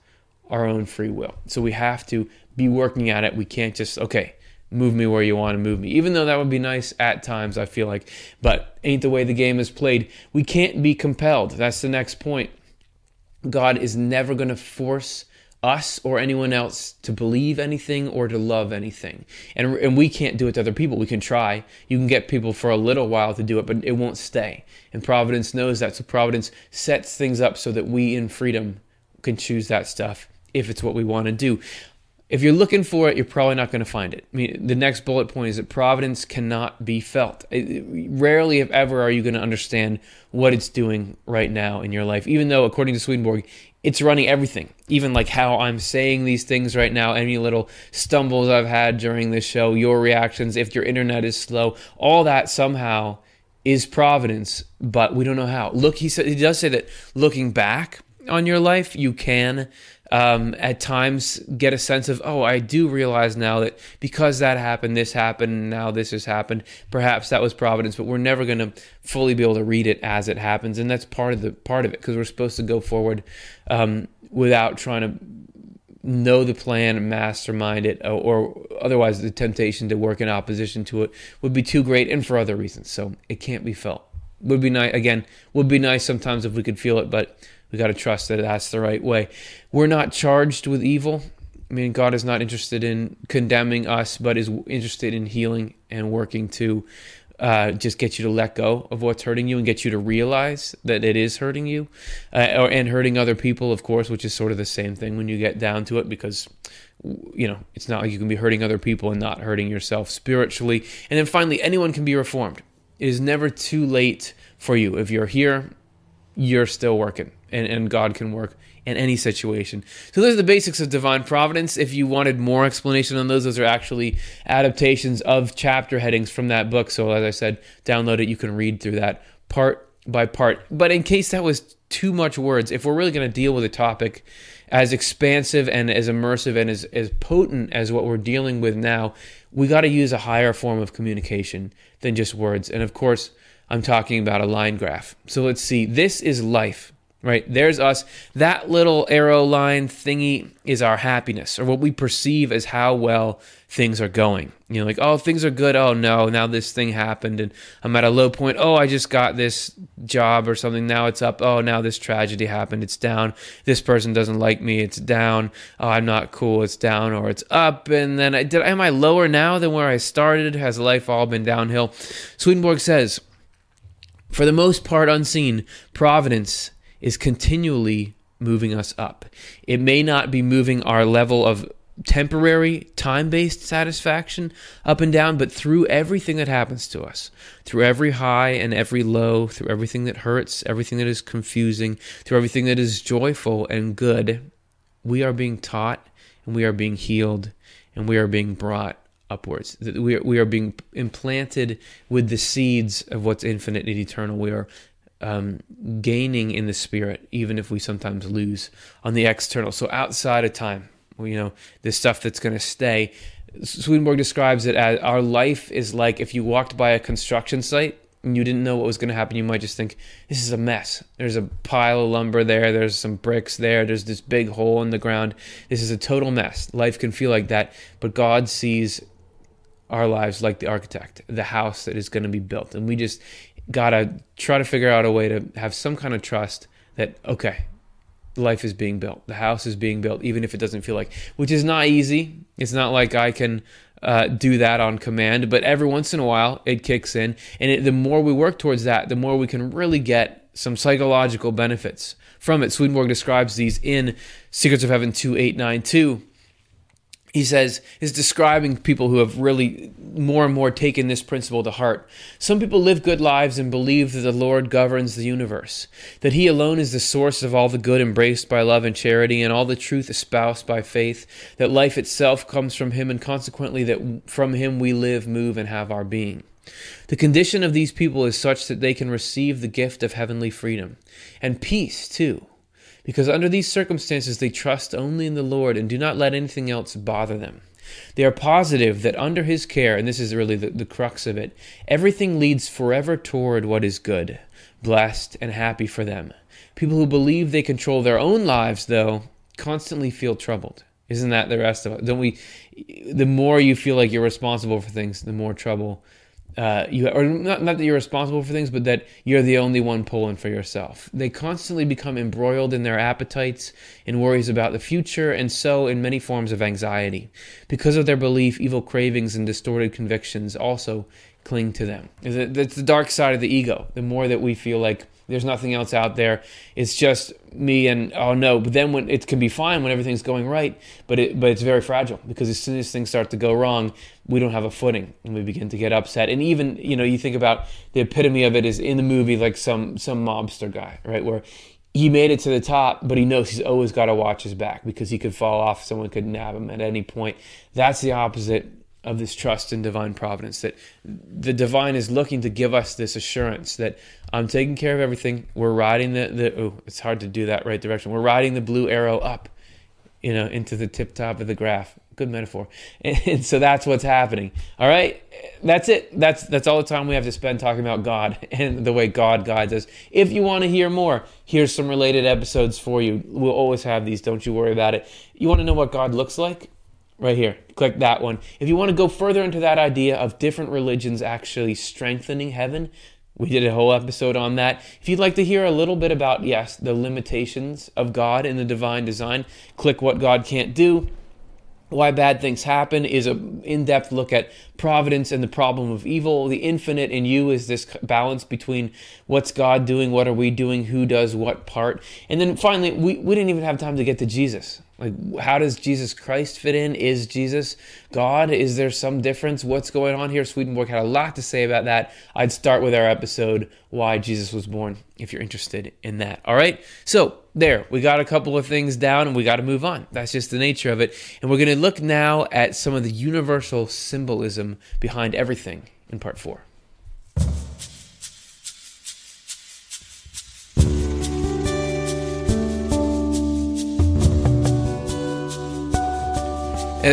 our own free will. So we have to be working at it. We can't just, okay, move me where you want to move me. Even though that would be nice at times, I feel like, but ain't the way the game is played. We can't be compelled. That's the next point. God is never going to force us or anyone else to believe anything or to love anything. And, and we can't do it to other people. We can try. You can get people for a little while to do it, but it won't stay. And Providence knows that. So Providence sets things up so that we in freedom can choose that stuff if it's what we want to do. If you're looking for it, you're probably not going to find it. I mean, the next bullet point is that providence cannot be felt. rarely, if ever, are you going to understand what it's doing right now in your life, even though, according to Swedenborg, it's running everything, even like how I'm saying these things right now, any little stumbles I've had during this show, your reactions, if your internet is slow, all that somehow is providence, but we don't know how. Look, he said he does say that looking back on your life, you can um, at times get a sense of, oh, I do realize now that because that happened, this happened, now this has happened. Perhaps that was providence, but we're never going to fully be able to read it as it happens, and that's part of the part of it because we're supposed to go forward um, without trying to know the plan, mastermind it, or, or otherwise the temptation to work in opposition to it would be too great, and for other reasons. So it can't be felt. Would be nice again. Would be nice sometimes if we could feel it, but we got to trust that that's the right way. We're not charged with evil. I mean, God is not interested in condemning us, but is interested in healing and working to uh, just get you to let go of what's hurting you and get you to realize that it is hurting you uh, or, and hurting other people, of course, which is sort of the same thing when you get down to it because, you know, it's not like you can be hurting other people and not hurting yourself spiritually. And then finally, anyone can be reformed. It is never too late for you. If you're here, you're still working and, and God can work in any situation. So those are the basics of divine providence. If you wanted more explanation on those, those are actually adaptations of chapter headings from that book. So as I said, download it. You can read through that part by part. But in case that was too much words, if we're really going to deal with a topic as expansive and as immersive and as, as potent as what we're dealing with now, we got to use a higher form of communication than just words. And of course, I'm talking about a line graph. So let's see. This is life right? There's us. That little arrow line thingy is our happiness or what we perceive as how well things are going. You know, like, oh, things are good. Oh, no, now this thing happened and I'm at a low point. Oh, I just got this job or something. Now it's up. Oh, now this tragedy happened. It's down. This person doesn't like me. It's down. Oh, I'm not cool. It's down or it's up. And then I did, am I lower now than where I started? Has life all been downhill? Swedenborg says, for the most part unseen, providence is continually moving us up. It may not be moving our level of temporary time based satisfaction up and down, but through everything that happens to us, through every high and every low, through everything that hurts, everything that is confusing, through everything that is joyful and good, we are being taught and we are being healed and we are being brought upwards. We are, we are being implanted with the seeds of what's infinite and eternal. We are um, gaining in the spirit, even if we sometimes lose on the external. So outside of time, you know, this stuff that's going to stay. Swedenborg describes it as our life is like if you walked by a construction site and you didn't know what was going to happen, you might just think, this is a mess. There's a pile of lumber there, there's some bricks there, there's this big hole in the ground. This is a total mess. Life can feel like that, but God sees our lives like the architect, the house that is going to be built. And we just gotta try to figure out a way to have some kind of trust that okay, life is being built, the house is being built, even if it doesn't feel like, which is not easy. It's not like I can uh, do that on command, but every once in a while it kicks in, and it, the more we work towards that, the more we can really get some psychological benefits from it. Swedenborg describes these in Secrets of Heaven 2892 he says is describing people who have really more and more taken this principle to heart. Some people live good lives and believe that the Lord governs the universe, that He alone is the source of all the good embraced by love and charity, and all the truth espoused by faith, that life itself comes from Him, and consequently that from Him we live, move, and have our being. The condition of these people is such that they can receive the gift of heavenly freedom and peace, too because under these circumstances they trust only in the Lord and do not let anything else bother them. They are positive that under His care, and this is really the, the crux of it, everything leads forever toward what is good, blessed, and happy for them. People who believe they control their own lives, though, constantly feel troubled. Isn't that the rest of it? Don't we? The more you feel like you're responsible for things, the more trouble uh, you or not, not that you're responsible for things, but that you're the only one pulling for yourself. They constantly become embroiled in their appetites and worries about the future, and so in many forms of anxiety. Because of their belief, evil cravings and distorted convictions also cling to them. It's the dark side of the ego. The more that we feel like there's nothing else out there. It's just me and oh no. But then when it can be fine when everything's going right, but it but it's very fragile because as soon as things start to go wrong, we don't have a footing and we begin to get upset. And even you know you think about the epitome of it is in the movie like some some mobster guy right where he made it to the top, but he knows he's always got to watch his back because he could fall off. Someone could nab him at any point. That's the opposite of this trust in divine providence that the divine is looking to give us this assurance that I'm taking care of everything. We're riding the the oh, it's hard to do that right direction. We're riding the blue arrow up, you know, into the tip top of the graph. Good metaphor. And, and so that's what's happening. All right, that's it. That's that's all the time we have to spend talking about God and the way God guides us. If you want to hear more, here's some related episodes for you. We'll always have these. Don't you worry about it. You want to know what God looks like? Right here. Click that one. If you want to go further into that idea of different religions actually strengthening heaven, we did a whole episode on that. If you'd like to hear a little bit about, yes, the limitations of God in the divine design, click what God can't do. Why Bad Things Happen is an in depth look at providence and the problem of evil. The infinite in you is this balance between what's God doing, what are we doing, who does what part. And then finally, we, we didn't even have time to get to Jesus. Like, how does Jesus Christ fit in? Is Jesus God? Is there some difference? What's going on here? Swedenborg had a lot to say about that. I'd start with our episode, Why Jesus Was Born, if you're interested in that. All right? So, there, we got a couple of things down and we got to move on. That's just the nature of it. And we're going to look now at some of the universal symbolism behind everything in part four.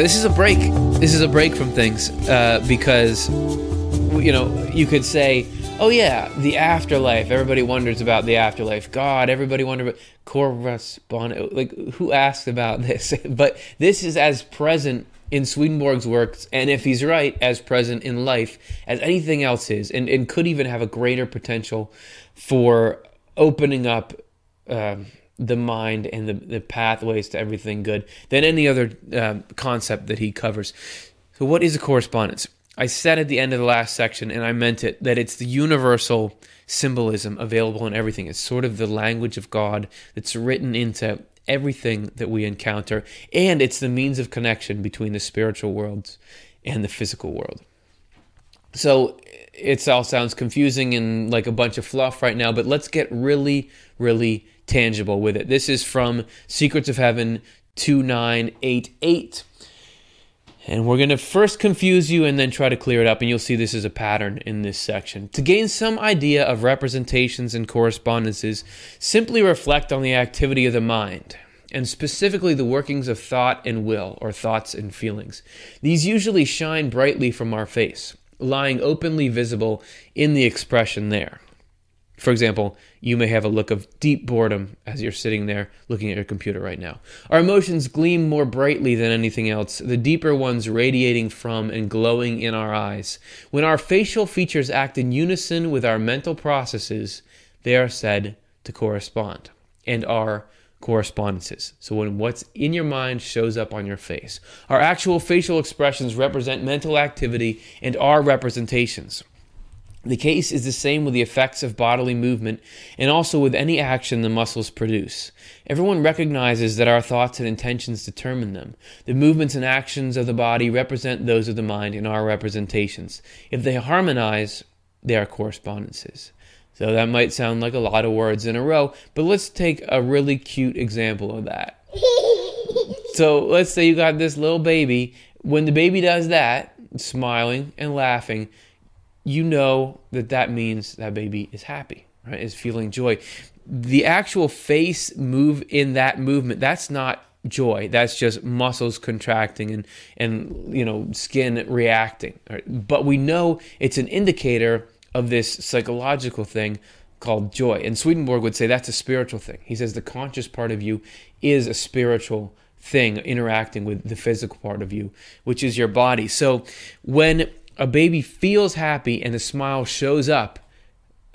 this is a break. This is a break from things uh, because, you know, you could say, oh yeah, the afterlife. Everybody wonders about the afterlife. God, everybody wonders about. Like, who asked about this? but this is as present in Swedenborg's works, and if he's right, as present in life as anything else is, and, and could even have a greater potential for opening up. Um, the mind and the, the pathways to everything good than any other um, concept that he covers. So, what is a correspondence? I said at the end of the last section, and I meant it, that it's the universal symbolism available in everything. It's sort of the language of God that's written into everything that we encounter, and it's the means of connection between the spiritual worlds and the physical world. So it all sounds confusing and like a bunch of fluff right now, but let's get really, really tangible with it. This is from Secrets of Heaven 2988. And we're going to first confuse you and then try to clear it up, and you'll see this is a pattern in this section. To gain some idea of representations and correspondences, simply reflect on the activity of the mind, and specifically the workings of thought and will, or thoughts and feelings. These usually shine brightly from our face, lying openly visible in the expression there. For example, you may have a look of deep boredom as you're sitting there looking at your computer right now. Our emotions gleam more brightly than anything else, the deeper ones radiating from and glowing in our eyes. When our facial features act in unison with our mental processes, they are said to correspond and are correspondences. So when what's in your mind shows up on your face, our actual facial expressions represent mental activity and are representations. The case is the same with the effects of bodily movement and also with any action the muscles produce. Everyone recognizes that our thoughts and intentions determine them. The movements and actions of the body represent those of the mind in our representations. If they harmonize, they are correspondences. So that might sound like a lot of words in a row, but let's take a really cute example of that. so let's say you got this little baby. When the baby does that, smiling and laughing, you know that that means that baby is happy, right? Is feeling joy. The actual face move in that movement, that's not joy. That's just muscles contracting and and you know skin reacting. Right? But we know it's an indicator of this psychological thing called joy. And Swedenborg would say that's a spiritual thing. He says the conscious part of you is a spiritual thing interacting with the physical part of you, which is your body. So when a baby feels happy and the smile shows up,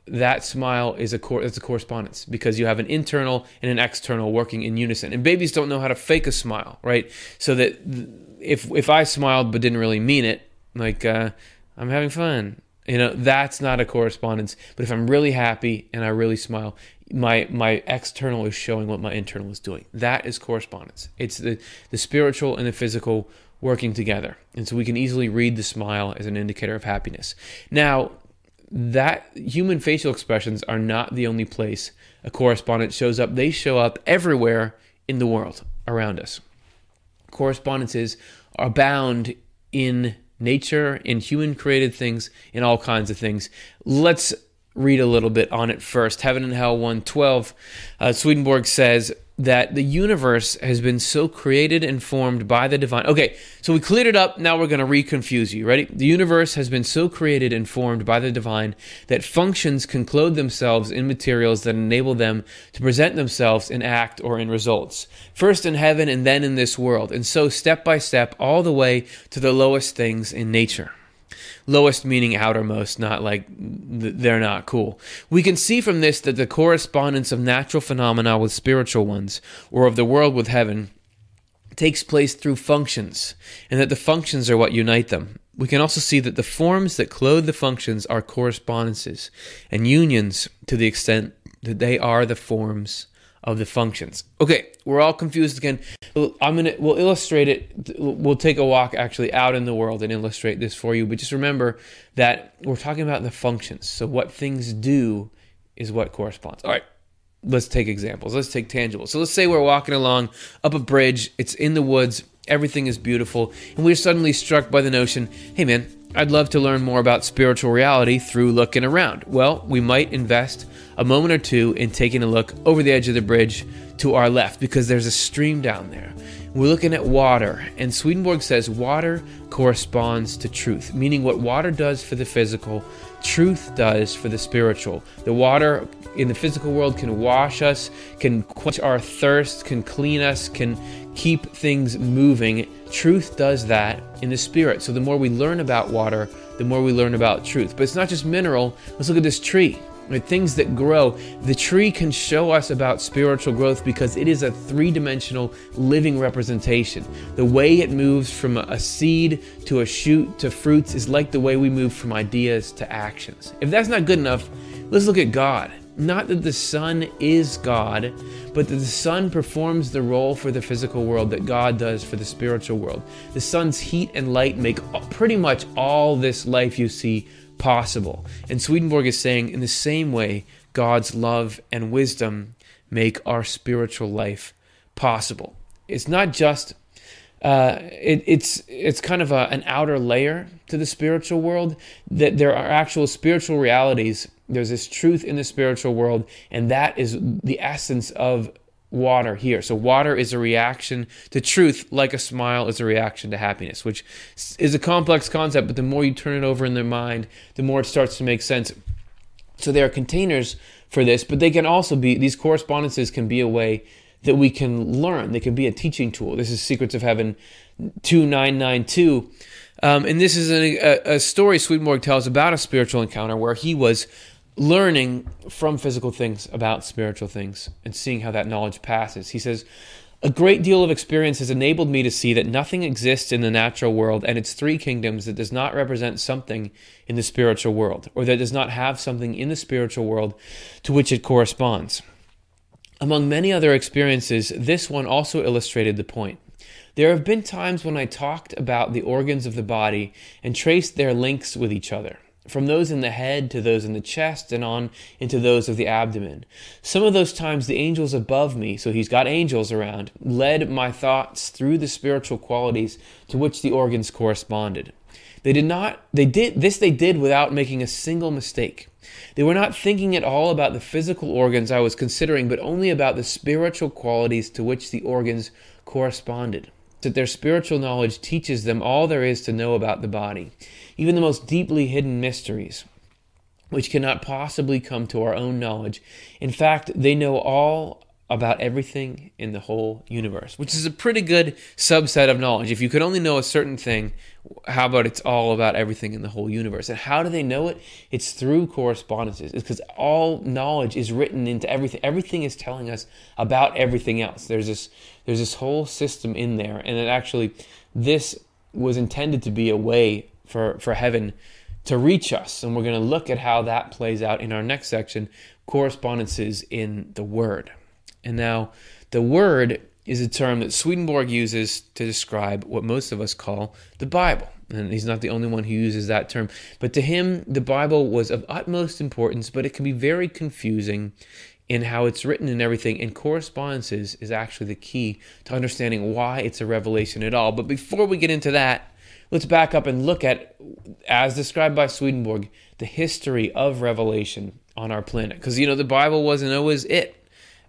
that smile is a cor- it's a correspondence because you have an internal and an external working in unison. And babies don't know how to fake a smile, right? So that if if I smiled but didn't really mean it, like uh, I'm having fun, you know, that's not a correspondence. But if I'm really happy and I really smile, my my external is showing what my internal is doing. That is correspondence. It's the the spiritual and the physical working together. And so we can easily read the smile as an indicator of happiness. Now, that human facial expressions are not the only place a correspondence shows up. They show up everywhere in the world around us. Correspondences are bound in nature, in human created things, in all kinds of things. Let's read a little bit on it first. Heaven and Hell 112. Uh, Swedenborg says, that the universe has been so created and formed by the divine. Okay, so we cleared it up. Now we're going to reconfuse you. Ready? The universe has been so created and formed by the divine that functions can clothe themselves in materials that enable them to present themselves in act or in results. First in heaven and then in this world. And so step by step, all the way to the lowest things in nature lowest meaning outermost, not like they're not cool. We can see from this that the correspondence of natural phenomena with spiritual ones, or of the world with heaven, takes place through functions, and that the functions are what unite them. We can also see that the forms that clothe the functions are correspondences and unions to the extent that they are the forms of the functions. Okay, we're all confused again. I'm gonna we'll illustrate it. We'll take a walk actually out in the world and illustrate this for you. But just remember that we're talking about the functions. So what things do is what corresponds. All right. Let's take examples. Let's take tangible. So let's say we're walking along up a bridge. It's in the woods. Everything is beautiful, and we're suddenly struck by the notion, "Hey, man, I'd love to learn more about spiritual reality through looking around." Well, we might invest a moment or two in taking a look over the edge of the bridge to our left because there's a stream down there. We're looking at water, and Swedenborg says water corresponds to truth, meaning what water does for the physical, truth does for the spiritual. The water in the physical world can wash us, can quench our thirst, can clean us, can keep things moving. Truth does that in the spirit. So the more we learn about water, the more we learn about truth. But it's not just mineral. Let's look at this tree right? things that grow. The tree can show us about spiritual growth because it is a three dimensional living representation. The way it moves from a seed to a shoot to fruits is like the way we move from ideas to actions. If that's not good enough, let's look at God. Not that the sun is God, but that the sun performs the role for the physical world that God does for the spiritual world. The sun's heat and light make pretty much all this life you see possible. And Swedenborg is saying, in the same way, God's love and wisdom make our spiritual life possible. It's not just uh, it, it's it's kind of a, an outer layer to the spiritual world that there are actual spiritual realities. There's this truth in the spiritual world, and that is the essence of water here. So, water is a reaction to truth, like a smile is a reaction to happiness, which is a complex concept, but the more you turn it over in their mind, the more it starts to make sense. So they are containers for this, but they can also be, these correspondences can be a way that we can learn. They can be a teaching tool. This is Secrets of Heaven 2992. Um, and this is a, a story Swedenborg tells about a spiritual encounter where he was learning from physical things about spiritual things and seeing how that knowledge passes. He says, a great deal of experience has enabled me to see that nothing exists in the natural world and its three kingdoms that does not represent something in the spiritual world, or that does not have something in the spiritual world to which it corresponds. Among many other experiences, this one also illustrated the point. There have been times when I talked about the organs of the body and traced their links with each other from those in the head to those in the chest and on into those of the abdomen. Some of those times the angels above me, so he's got angels around, led my thoughts through the spiritual qualities to which the organs corresponded. They did not they did this they did without making a single mistake. They were not thinking at all about the physical organs I was considering, but only about the spiritual qualities to which the organs corresponded. That their spiritual knowledge teaches them all there is to know about the body even the most deeply hidden mysteries, which cannot possibly come to our own knowledge. In fact, they know all about everything in the whole universe, which is a pretty good subset of knowledge. If you could only know a certain thing, how about it's all about everything in the whole universe? And how do they know it? It's through correspondences. It's because all knowledge is written into everything. Everything is telling us about everything else. There's this there's this whole system in there, and it actually this was intended to be a way for, for heaven to reach us. And we're going to look at how that plays out in our next section correspondences in the Word. And now, the Word is a term that Swedenborg uses to describe what most of us call the Bible. And he's not the only one who uses that term. But to him, the Bible was of utmost importance, but it can be very confusing in how it's written and everything. And correspondences is actually the key to understanding why it's a revelation at all. But before we get into that, let's back up and look at, as described by Swedenborg, the history of revelation on our planet. Because, you know, the Bible wasn't always it.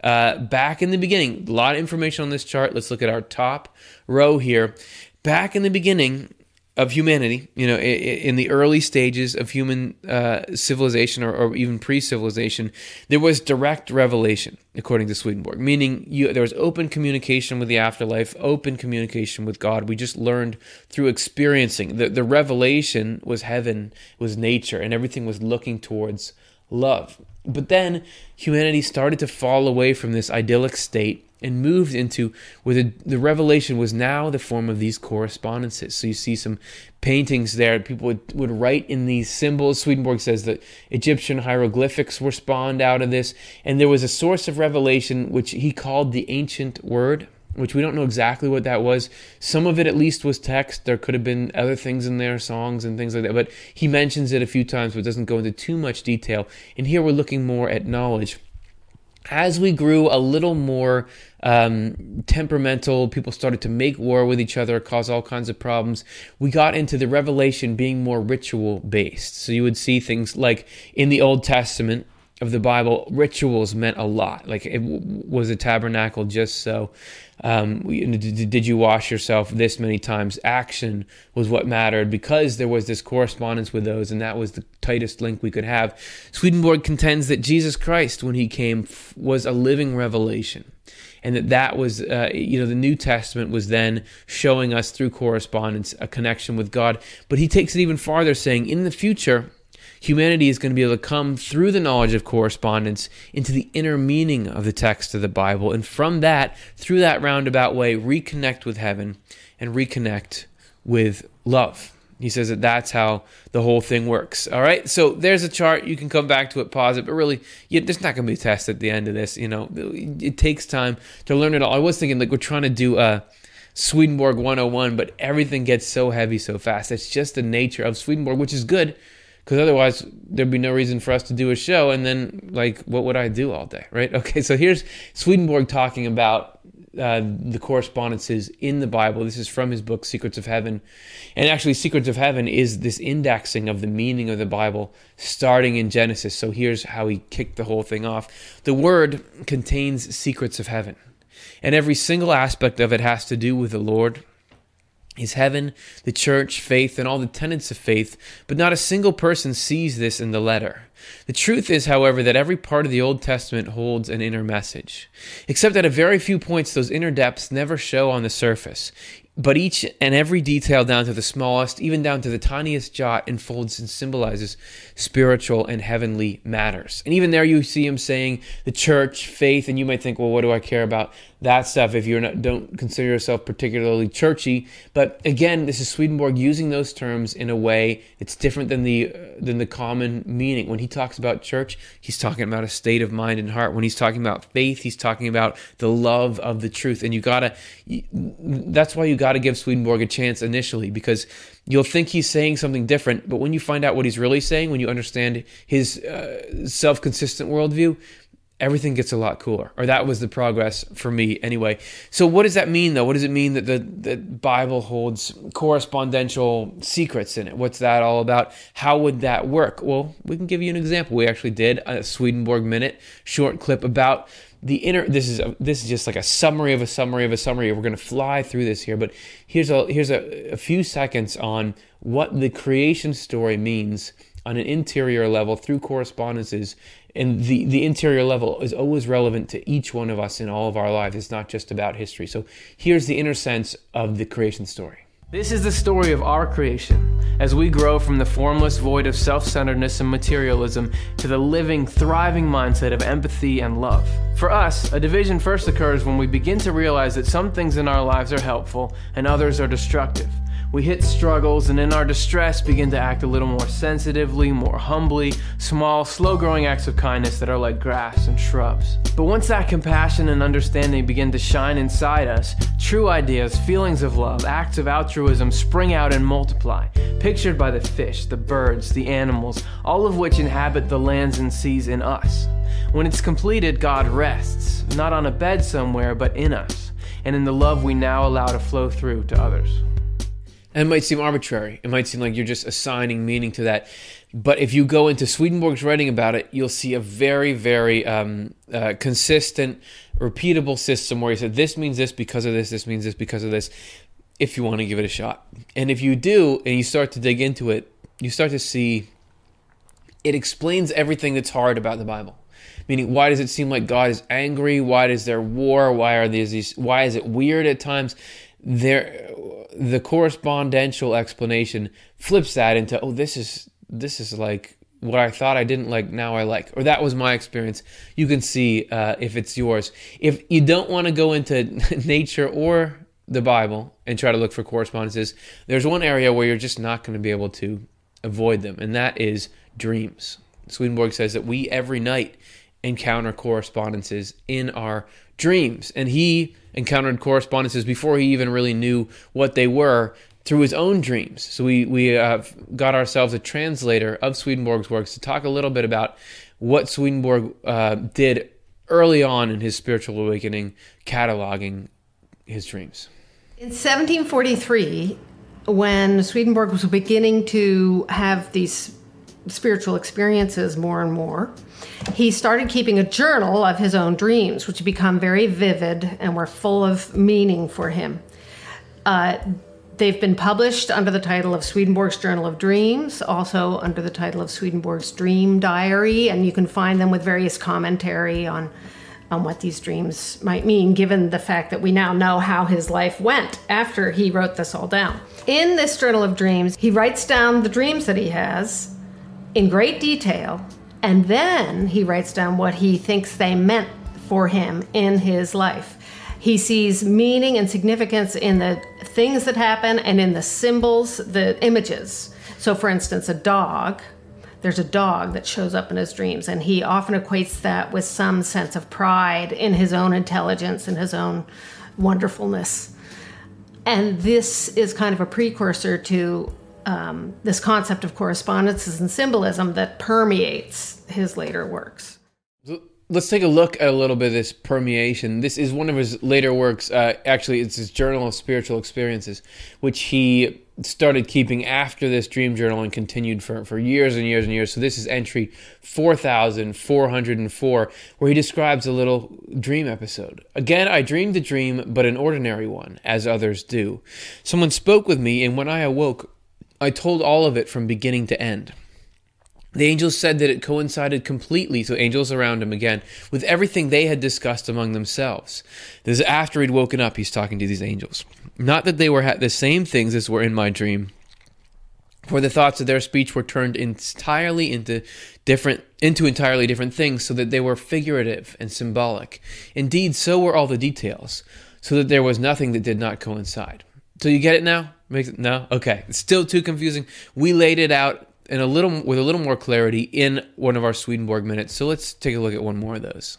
Uh, back in the beginning, a lot of information on this chart. Let's look at our top row here. Back in the beginning, of humanity, you know, in, the early stages of human uh, civilization or, or even pre-civilization, there was direct revelation, according to Swedenborg, meaning you, there was open communication with the afterlife, open communication with God. We just learned through experiencing. The, the revelation was heaven, was nature, and everything was looking towards love. But then humanity started to fall away from this idyllic state and moved into where the, the revelation was now the form of these correspondences. So you see some paintings there. People would, would write in these symbols. Swedenborg says that Egyptian hieroglyphics were spawned out of this. And there was a source of revelation which he called the ancient word, which we don't know exactly what that was. Some of it at least was text. There could have been other things in there, songs and things like that. But he mentions it a few times, but doesn't go into too much detail. And here we're looking more at knowledge as we grew a little more um, temperamental, people started to make war with each other, cause all kinds of problems. We got into the revelation being more ritual based. So you would see things like in the Old Testament of the Bible, rituals meant a lot. Like it was a tabernacle just so. Um, did you wash yourself this many times? Action was what mattered because there was this correspondence with those, and that was the tightest link we could have. Swedenborg contends that Jesus Christ, when he came, was a living revelation and that that was uh, you know the new testament was then showing us through correspondence a connection with god but he takes it even farther saying in the future humanity is going to be able to come through the knowledge of correspondence into the inner meaning of the text of the Bible. And from that, through that roundabout way, reconnect with heaven and reconnect with love. He says that that's how the whole thing works. All right. So there's a chart. You can come back to it, pause it, but really, yeah, there's not going to be a test at the end of this. You know, it takes time to learn it all. I was thinking like we're trying to do a Swedenborg 101, but everything gets so heavy so fast. It's just the nature of Swedenborg, which is good because otherwise there'd be no reason for us to do a show and then like what would i do all day right? Okay so here's swedenborg talking about uh, the correspondences in the bible. This is from his book secrets of heaven. And actually secrets of heaven is this indexing of the meaning of the bible starting in genesis. So here's how he kicked the whole thing off. The word contains secrets of heaven and every single aspect of it has to do with the lord is heaven, the church, faith, and all the tenets of faith, but not a single person sees this in the letter. The truth is, however, that every part of the Old Testament holds an inner message, except at a very few points those inner depths never show on the surface. But each and every detail, down to the smallest, even down to the tiniest jot, enfolds and symbolizes spiritual and heavenly matters. And even there, you see him saying the church, faith, and you might think, well, what do I care about that stuff if you don't consider yourself particularly churchy? But again, this is Swedenborg using those terms in a way that's different than the uh, than the common meaning. When he talks about church, he's talking about a state of mind and heart. When he's talking about faith, he's talking about the love of the truth. And you gotta, that's why you gotta give Swedenborg a chance initially because you'll think he's saying something different, but when you find out what he's really saying, when you understand his uh, self consistent worldview, everything gets a lot cooler. Or that was the progress for me anyway. So what does that mean though? What does it mean that the, the Bible holds correspondential secrets in it? What's that all about? How would that work? Well, we can give you an example. We actually did a Swedenborg minute short clip about the inner this is a, this is just like a summary of a summary of a summary we're going to fly through this here but here's a here's a, a few seconds on what the creation story means on an interior level through correspondences and the the interior level is always relevant to each one of us in all of our lives it's not just about history so here's the inner sense of the creation story this is the story of our creation, as we grow from the formless void of self centeredness and materialism to the living, thriving mindset of empathy and love. For us, a division first occurs when we begin to realize that some things in our lives are helpful and others are destructive. We hit struggles and in our distress begin to act a little more sensitively, more humbly, small, slow growing acts of kindness that are like grass and shrubs. But once that compassion and understanding begin to shine inside us, true ideas, feelings of love, acts of altruism spring out and multiply, pictured by the fish, the birds, the animals, all of which inhabit the lands and seas in us. When it's completed, God rests, not on a bed somewhere, but in us, and in the love we now allow to flow through to others. It might seem arbitrary. It might seem like you're just assigning meaning to that. But if you go into Swedenborg's writing about it, you'll see a very, very um, uh, consistent, repeatable system where he said, this means this because of this, this means this because of this, if you want to give it a shot. And if you do, and you start to dig into it, you start to see it explains everything that's hard about the Bible. Meaning, why does it seem like God is angry? Why is there war? Why are these? Why is it weird at times? There, the correspondential explanation flips that into oh this is this is like what I thought I didn't like now I like or that was my experience. You can see uh, if it's yours. If you don't want to go into nature or the Bible and try to look for correspondences there's one area where you're just not going to be able to avoid them and that is dreams. Swedenborg says that we every night encounter correspondences in our dreams and he encountered correspondences before he even really knew what they were through his own dreams. So we we uh, got ourselves a translator of Swedenborg's works to talk a little bit about what Swedenborg uh, did early on in his spiritual awakening, cataloging his dreams. In 1743, when Swedenborg was beginning to have these spiritual experiences more and more, he started keeping a journal of his own dreams, which become very vivid and were full of meaning for him. Uh, they've been published under the title of Swedenborg's Journal of Dreams, also under the title of Swedenborg's Dream Diary, and you can find them with various commentary on on what these dreams might mean, given the fact that we now know how his life went after he wrote this all down. In this Journal of Dreams, he writes down the dreams that he has in great detail and then he writes down what he thinks they meant for him in his life. He sees meaning and significance in the things that happen and in the symbols, the images. So, for instance, a dog, there's a dog that shows up in his dreams, and he often equates that with some sense of pride in his own intelligence and his own wonderfulness. And this is kind of a precursor to um, this concept of correspondences and symbolism that permeates his later works. Let's take a look at a little bit of this permeation. This is one of his later works. Uh, actually, it's his Journal of Spiritual Experiences, which he started keeping after this dream journal and continued for, for years and years and years. So this is entry 4404, where he describes a little dream episode. Again, I dreamed a dream, but an ordinary one, as others do. Someone spoke with me, and when I awoke, I told all of it from beginning to end. The angels said that it coincided completely, so angels around him again, with everything they had discussed among themselves. This is after he'd woken up, he's talking to these angels. Not that they were the same things as were in my dream, for the thoughts of their speech were turned entirely into different into entirely different things, so that they were figurative and symbolic. Indeed, so were all the details, so that there was nothing that did not coincide. So you get it now? Makes it no? Okay. It's still too confusing. We laid it out in a little with a little more clarity in one of our Swedenborg minutes. So let's take a look at one more of those.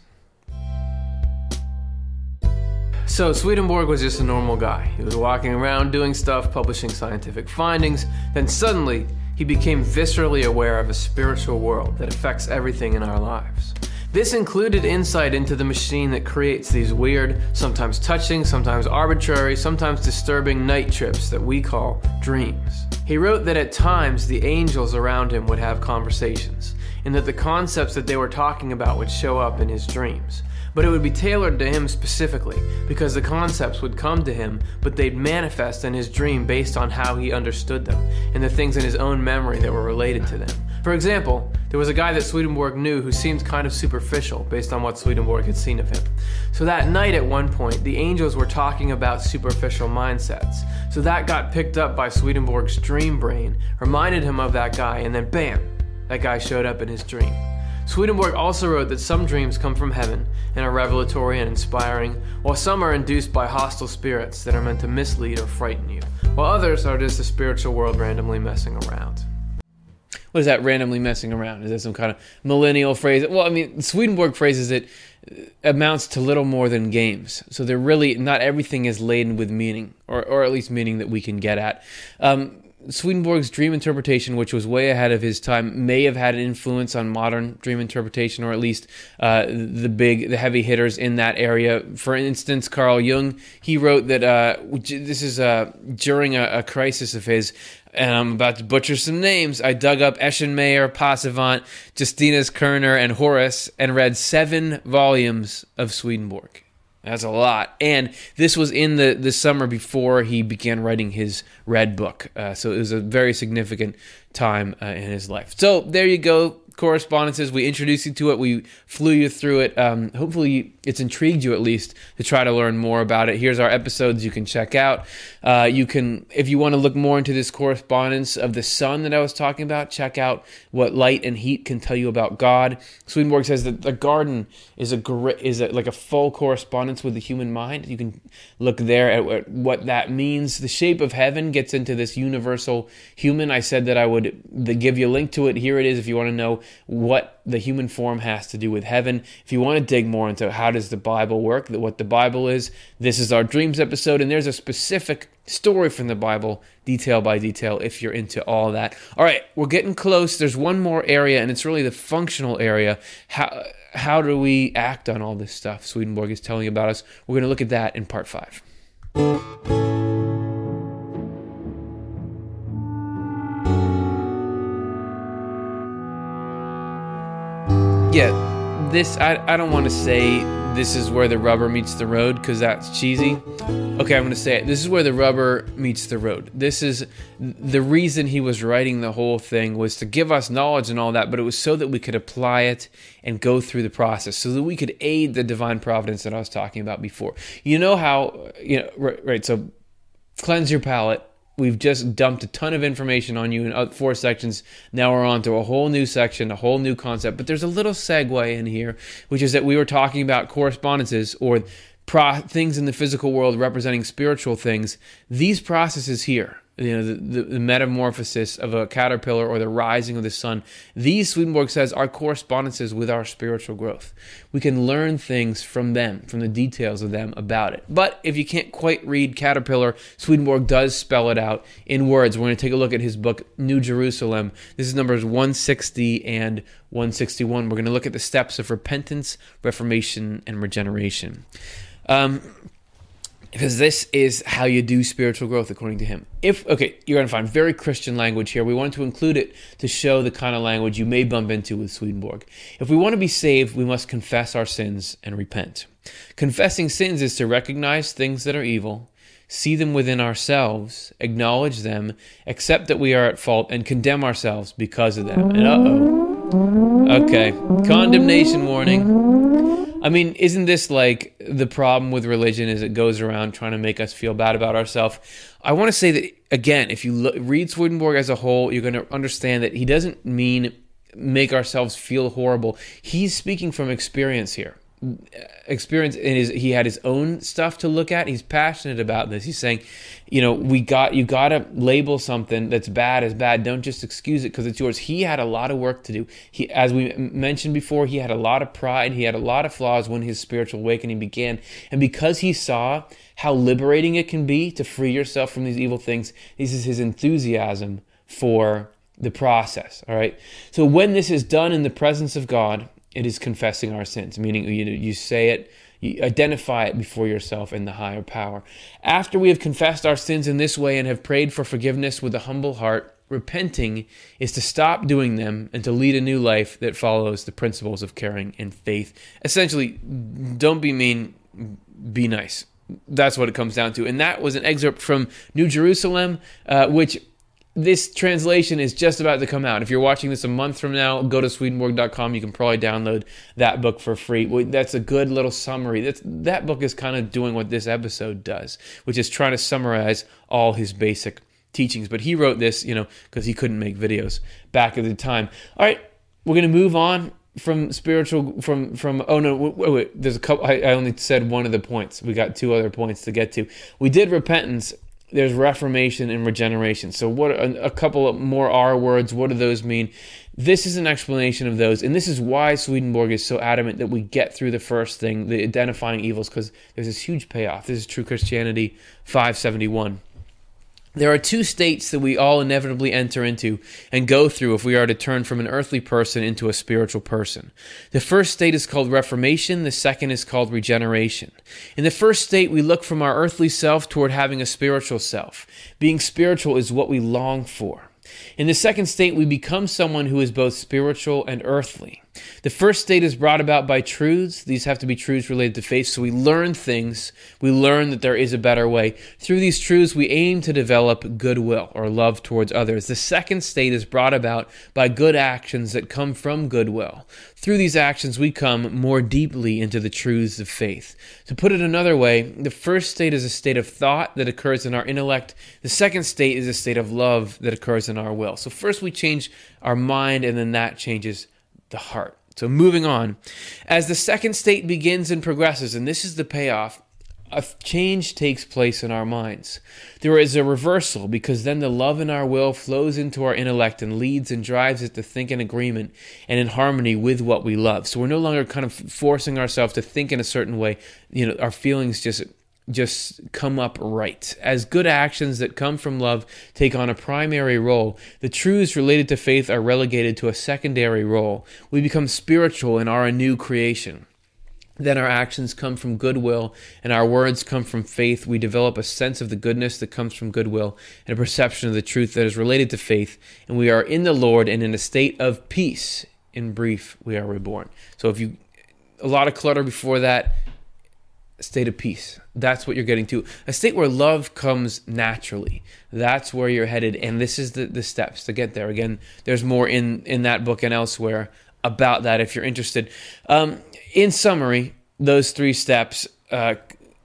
So Swedenborg was just a normal guy. He was walking around doing stuff, publishing scientific findings. Then suddenly, he became viscerally aware of a spiritual world that affects everything in our lives. This included insight into the machine that creates these weird, sometimes touching, sometimes arbitrary, sometimes disturbing night trips that we call dreams. He wrote that at times the angels around him would have conversations, and that the concepts that they were talking about would show up in his dreams. But it would be tailored to him specifically, because the concepts would come to him, but they'd manifest in his dream based on how he understood them, and the things in his own memory that were related to them. For example, there was a guy that Swedenborg knew who seemed kind of superficial based on what Swedenborg had seen of him. So that night at one point, the angels were talking about superficial mindsets. So that got picked up by Swedenborg's dream brain, reminded him of that guy, and then bam, that guy showed up in his dream. Swedenborg also wrote that some dreams come from heaven and are revelatory and inspiring, while some are induced by hostile spirits that are meant to mislead or frighten you, while others are just the spiritual world randomly messing around what is that randomly messing around? Is that some kind of millennial phrase? Well, I mean, Swedenborg phrases it uh, amounts to little more than games. So they're really not everything is laden with meaning, or or at least meaning that we can get at. Um, Swedenborg's dream interpretation, which was way ahead of his time, may have had an influence on modern dream interpretation, or at least uh, the big, the heavy hitters in that area. For instance, Carl Jung, he wrote that uh, this is uh, during a, a, crisis of his, and I'm about to butcher some names. I dug up Eschenmayer, Passavant, Justinus Kerner, and Horace, and read seven volumes of Swedenborg. That's a lot. And this was in the, the summer before he began writing his Red Book. Uh, so it was a very significant time uh, in his life. So there you go correspondences. We introduced you to it. We flew you through it. Um, hopefully, it's intrigued you at least to try to learn more about it. Here's our episodes you can check out. Uh, you can, if you want to look more into this correspondence of the sun that I was talking about, check out what light and heat can tell you about God. Swedenborg says that the garden is a great, is a, like a full correspondence with the human mind. You can look there at what that means. The shape of heaven gets into this universal human. I said that I would give you a link to it. Here it is if you want to know what the human form has to do with heaven. If you want to dig more into how does the Bible work, what the Bible is, this is our dreams episode, and there's a specific story from the Bible, detail by detail, if you're into all that. All right, we're getting close. There's one more area, and it's really the functional area. How how do we act on all this stuff? Swedenborg is telling about us. We're going to look at that in part five. Yeah, this I, I don't want to say this is where the rubber meets the road because that's cheesy. Okay, I'm going to say it. This is where the rubber meets the road. This is the reason he was writing the whole thing was to give us knowledge and all that, but it was so that we could apply it and go through the process so that we could aid the divine providence that I was talking about before. You know how, you know, right, right so cleanse your palate we've just dumped a ton of information on you in four sections. Now we're on to a whole new section, a whole new concept. But there's a little segue in here, which is that we were talking about correspondences or pro- things in the physical world representing spiritual things. These processes here you know, the, the, metamorphosis of a caterpillar or the rising of the sun. These, Swedenborg says, are correspondences with our spiritual growth. We can learn things from them, from the details of them about it. But if you can't quite read caterpillar, Swedenborg does spell it out in words. We're going to take a look at his book, New Jerusalem. This is numbers 160 and 161. We're going to look at the steps of repentance, reformation, and regeneration. Um, because this is how you do spiritual growth according to him. If okay, you're going to find very Christian language here. We wanted to include it to show the kind of language you may bump into with Swedenborg. If we want to be saved, we must confess our sins and repent. Confessing sins is to recognize things that are evil, see them within ourselves, acknowledge them, accept that we are at fault, and condemn ourselves because of them. And uh oh. Okay, condemnation warning. I mean, isn't this like the problem with religion is it goes around trying to make us feel bad about ourselves? I want to say that again, if you look, read Swedenborg as a whole, you're going to understand that he doesn't mean make ourselves feel horrible. He's speaking from experience here experience in his he had his own stuff to look at. He's passionate about this. He's saying you know we got you got to label something that's bad as bad. Don't just excuse it because it's yours. He had a lot of work to do. He as we mentioned before he had a lot of pride. He had a lot of flaws when his spiritual awakening began. And because he saw how liberating it can be to free yourself from these evil things this is his enthusiasm for the process all right? So when this is done in the presence of god it is confessing our sins, meaning you, you say it, you identify it before yourself in the higher power. After we have confessed our sins in this way and have prayed for forgiveness with a humble heart, repenting is to stop doing them and to lead a new life that follows the principles of caring and faith. Essentially, don't be mean, be nice. That's what it comes down to. And that was an excerpt from New Jerusalem, uh, which this translation is just about to come out. If you're watching this a month from now, go to swedenborg.com. You can probably download that book for free. That's a good little summary. That's, that book is kind of doing what this episode does, which is trying to summarize all his basic teachings. But he wrote this, you know, because he couldn't make videos back at the time. All right, we're going to move on from spiritual from from oh no wait, wait there's a couple I, I only said one of the points we got two other points to get to we did repentance there's reformation and regeneration. So, what a, a couple more R words, what do those mean? This is an explanation of those, and this is why Swedenborg is so adamant that we get through the first thing, the identifying evils, because there's this huge payoff. This is True Christianity 571. There are two states that we all inevitably enter into and go through if we are to turn from an earthly person into a spiritual person. The first state is called reformation, the second is called regeneration. In the first state, we look from our earthly self toward having a spiritual self. Being spiritual is what we long for. In the second state, we become someone who is both spiritual and earthly. The first state is brought about by truths. These have to be truths related to faith. So we learn things. We learn that there is a better way. Through these truths, we aim to develop goodwill or love towards others. The second state is brought about by good actions that come from goodwill. Through these actions, we come more deeply into the truths of faith. To put it another way, the first state is a state of thought that occurs in our intellect. The second state is a state of love that occurs in our will. So first we change our mind, and then that changes the heart. So moving on. As the second state begins and progresses, and this is the payoff, a change takes place in our minds. There is a reversal because then the love in our will flows into our intellect and leads and drives it to think in agreement and in harmony with what we love. So we're no longer kind of forcing ourselves to think in a certain way. You know, our feelings just just come up right. As good actions that come from love take on a primary role, the truths related to faith are relegated to a secondary role. We become spiritual and are a new creation. Then our actions come from goodwill and our words come from faith. We develop a sense of the goodness that comes from goodwill and a perception of the truth that is related to faith. And we are in the Lord and in a state of peace. In brief, we are reborn. So if you, a lot of clutter before that, state of peace. That's what you're getting to. A state where love comes naturally. That's where you're headed. And this is the, the steps to get there. Again, there's more in, in that book and elsewhere about that if you're interested. Um, in summary, those three steps, uh,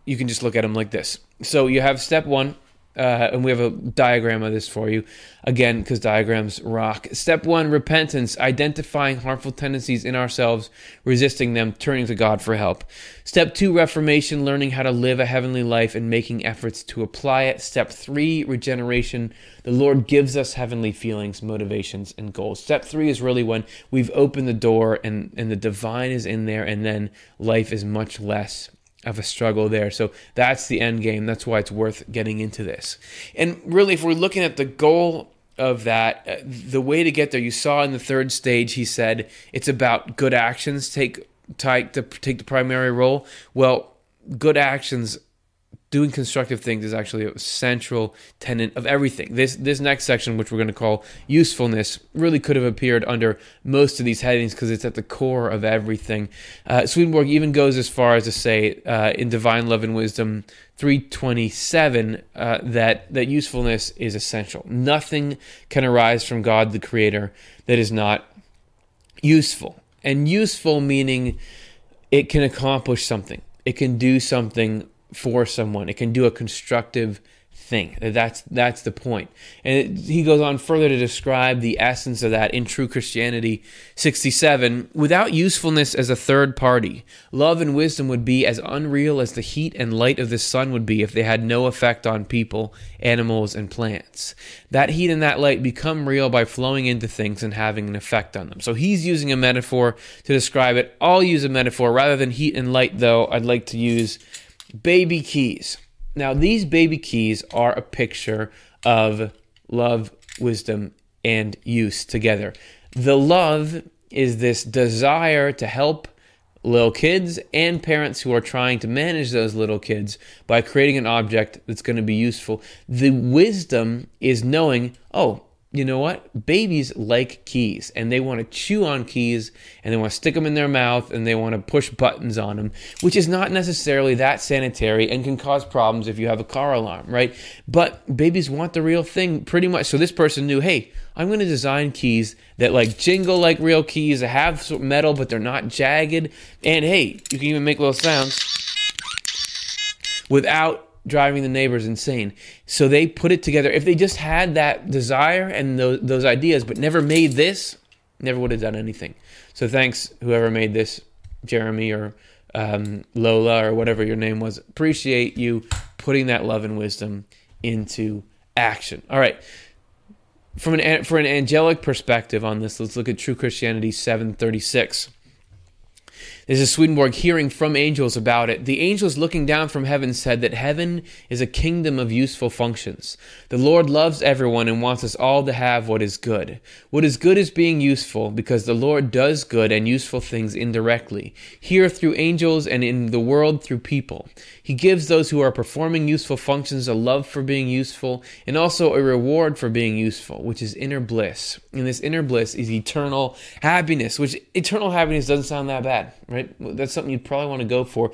you can just look at them like this. So you have step one, uh, and we have a diagram of this for you. Again because diagrams rock. Step one repentance. Identifying harmful tendencies in ourselves resisting them turning to god for help. Step two reformation. Learning how to live a heavenly life and making efforts to apply it. Step three regeneration. The lord gives us heavenly feelings motivations and goals. Step three is really when we've opened the door and and the divine is in there and then life is much less of a struggle there. So that's the end game. That's why it's worth getting into this. And really, if we're looking at the goal of that, uh, the way to get there, you saw in the third stage, he said it's about good actions take take the take the primary role. Well, good actions doing constructive things is actually a central tenet of everything. This this next section, which we're going to call usefulness, really could have appeared under most of these headings because it's at the core of everything. Uh, Swedenborg even goes as far as to say uh, in Divine Love and Wisdom 327 uh, that that usefulness is essential. Nothing can arise from God the Creator that is not useful, and useful meaning it can accomplish something. It can do something for someone. It can do a constructive thing. That's that's the point. And it, he goes on further to describe the essence of that in True Christianity 67. Without usefulness as a third party, love and wisdom would be as unreal as the heat and light of the sun would be if they had no effect on people, animals, and plants. That heat and that light become real by flowing into things and having an effect on them. So he's using a metaphor to describe it. I'll use a metaphor rather than heat and light though. I'd like to use baby keys. Now, these baby keys are a picture of love, wisdom, and use together. The love is this desire to help little kids and parents who are trying to manage those little kids by creating an object that's going to be useful. The wisdom is knowing, oh, you know what? Babies like keys and they want to chew on keys and they want to stick them in their mouth and they want to push buttons on them, which is not necessarily that sanitary and can cause problems if you have a car alarm, right? But babies want the real thing pretty much. So this person knew, hey, I'm going to design keys that like jingle like real keys, have metal, but they're not jagged. And hey, you can even make little sounds without driving the neighbors insane. So they put it together. If they just had that desire and those, those ideas, but never made this, never would have done anything. So thanks, whoever made this, Jeremy or um, Lola or whatever your name was. Appreciate you putting that love and wisdom into action. All right. From an for an angelic perspective on this, let's look at True Christianity 736. This is Swedenborg hearing from angels about it. The angels looking down from heaven said that heaven is a kingdom of useful functions. The Lord loves everyone and wants us all to have what is good. What is good is being useful because the Lord does good and useful things indirectly, here through angels and in the world through people. He gives those who are performing useful functions a love for being useful and also a reward for being useful, which is inner bliss. And this inner bliss is eternal happiness, which eternal happiness doesn't sound that bad, right? That's something you'd probably want to go for.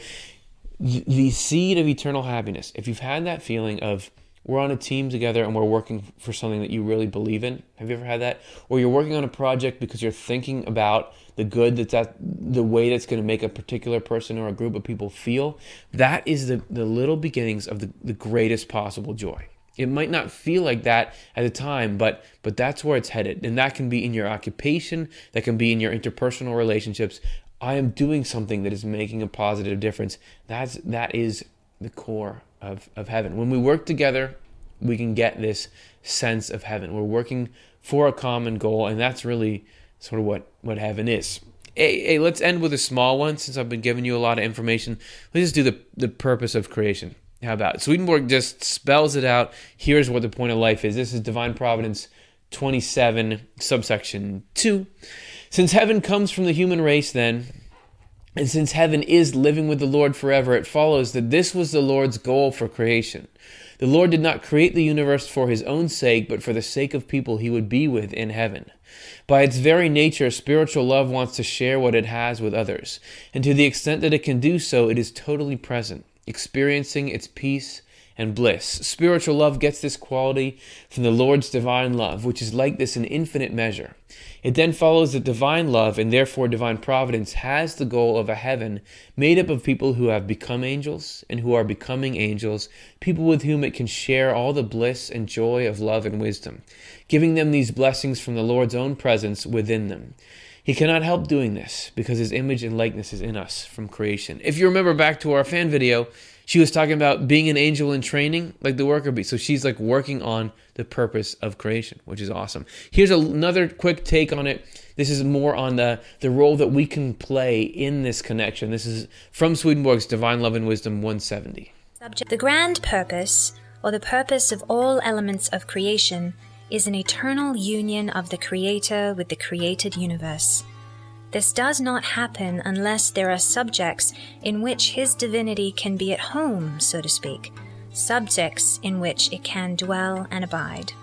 The seed of eternal happiness. If you've had that feeling of we're on a team together and we're working for something that you really believe in. Have you ever had that? Or you're working on a project because you're thinking about the good that's at the way that's going to make a particular person or a group of people feel. That is the, the little beginnings of the, the greatest possible joy. It might not feel like that at the time, but but that's where it's headed. And that can be in your occupation, that can be in your interpersonal relationships. I am doing something that is making a positive difference. That's that is the core of, of heaven. When we work together, we can get this sense of heaven. We're working for a common goal, and that's really sort of what, what heaven is. Hey, hey, let's end with a small one since I've been giving you a lot of information. Let's just do the, the purpose of creation. How about? Swedenborg just spells it out. Here's what the point of life is. This is Divine Providence 27, subsection 2. Since heaven comes from the human race, then, and since heaven is living with the Lord forever, it follows that this was the Lord's goal for creation. The Lord did not create the universe for his own sake, but for the sake of people he would be with in heaven. By its very nature, spiritual love wants to share what it has with others, and to the extent that it can do so, it is totally present, experiencing its peace and bliss. Spiritual love gets this quality from the Lord's divine love, which is like this in infinite measure. It then follows that divine love and therefore divine providence has the goal of a heaven made up of people who have become angels and who are becoming angels, people with whom it can share all the bliss and joy of love and wisdom, giving them these blessings from the Lord's own presence within them. He cannot help doing this because his image and likeness is in us from creation. If you remember back to our fan video, she was talking about being an angel in training, like the worker bee. So she's like working on the purpose of creation, which is awesome. Here's another quick take on it. This is more on the, the role that we can play in this connection. This is from Swedenborg's Divine Love and Wisdom 170. Subject. The grand purpose, or the purpose of all elements of creation, is an eternal union of the Creator with the created universe. This does not happen unless there are subjects in which his divinity can be at home, so to speak. subjects in which it can dwell and abide.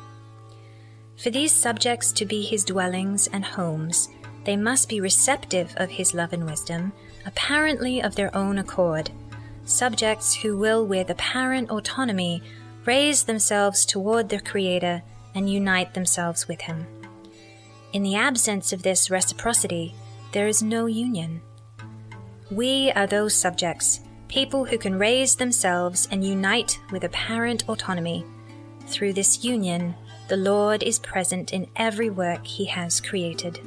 For these subjects to be his dwellings and homes, they must be receptive of his love and wisdom, apparently of their own accord, subjects who will, with apparent autonomy, raise themselves toward their Creator and unite themselves with him. In the absence of this reciprocity, there is no union. We are those subjects, people who can raise themselves and unite with apparent autonomy. Through this union, the Lord is present in every work he has created.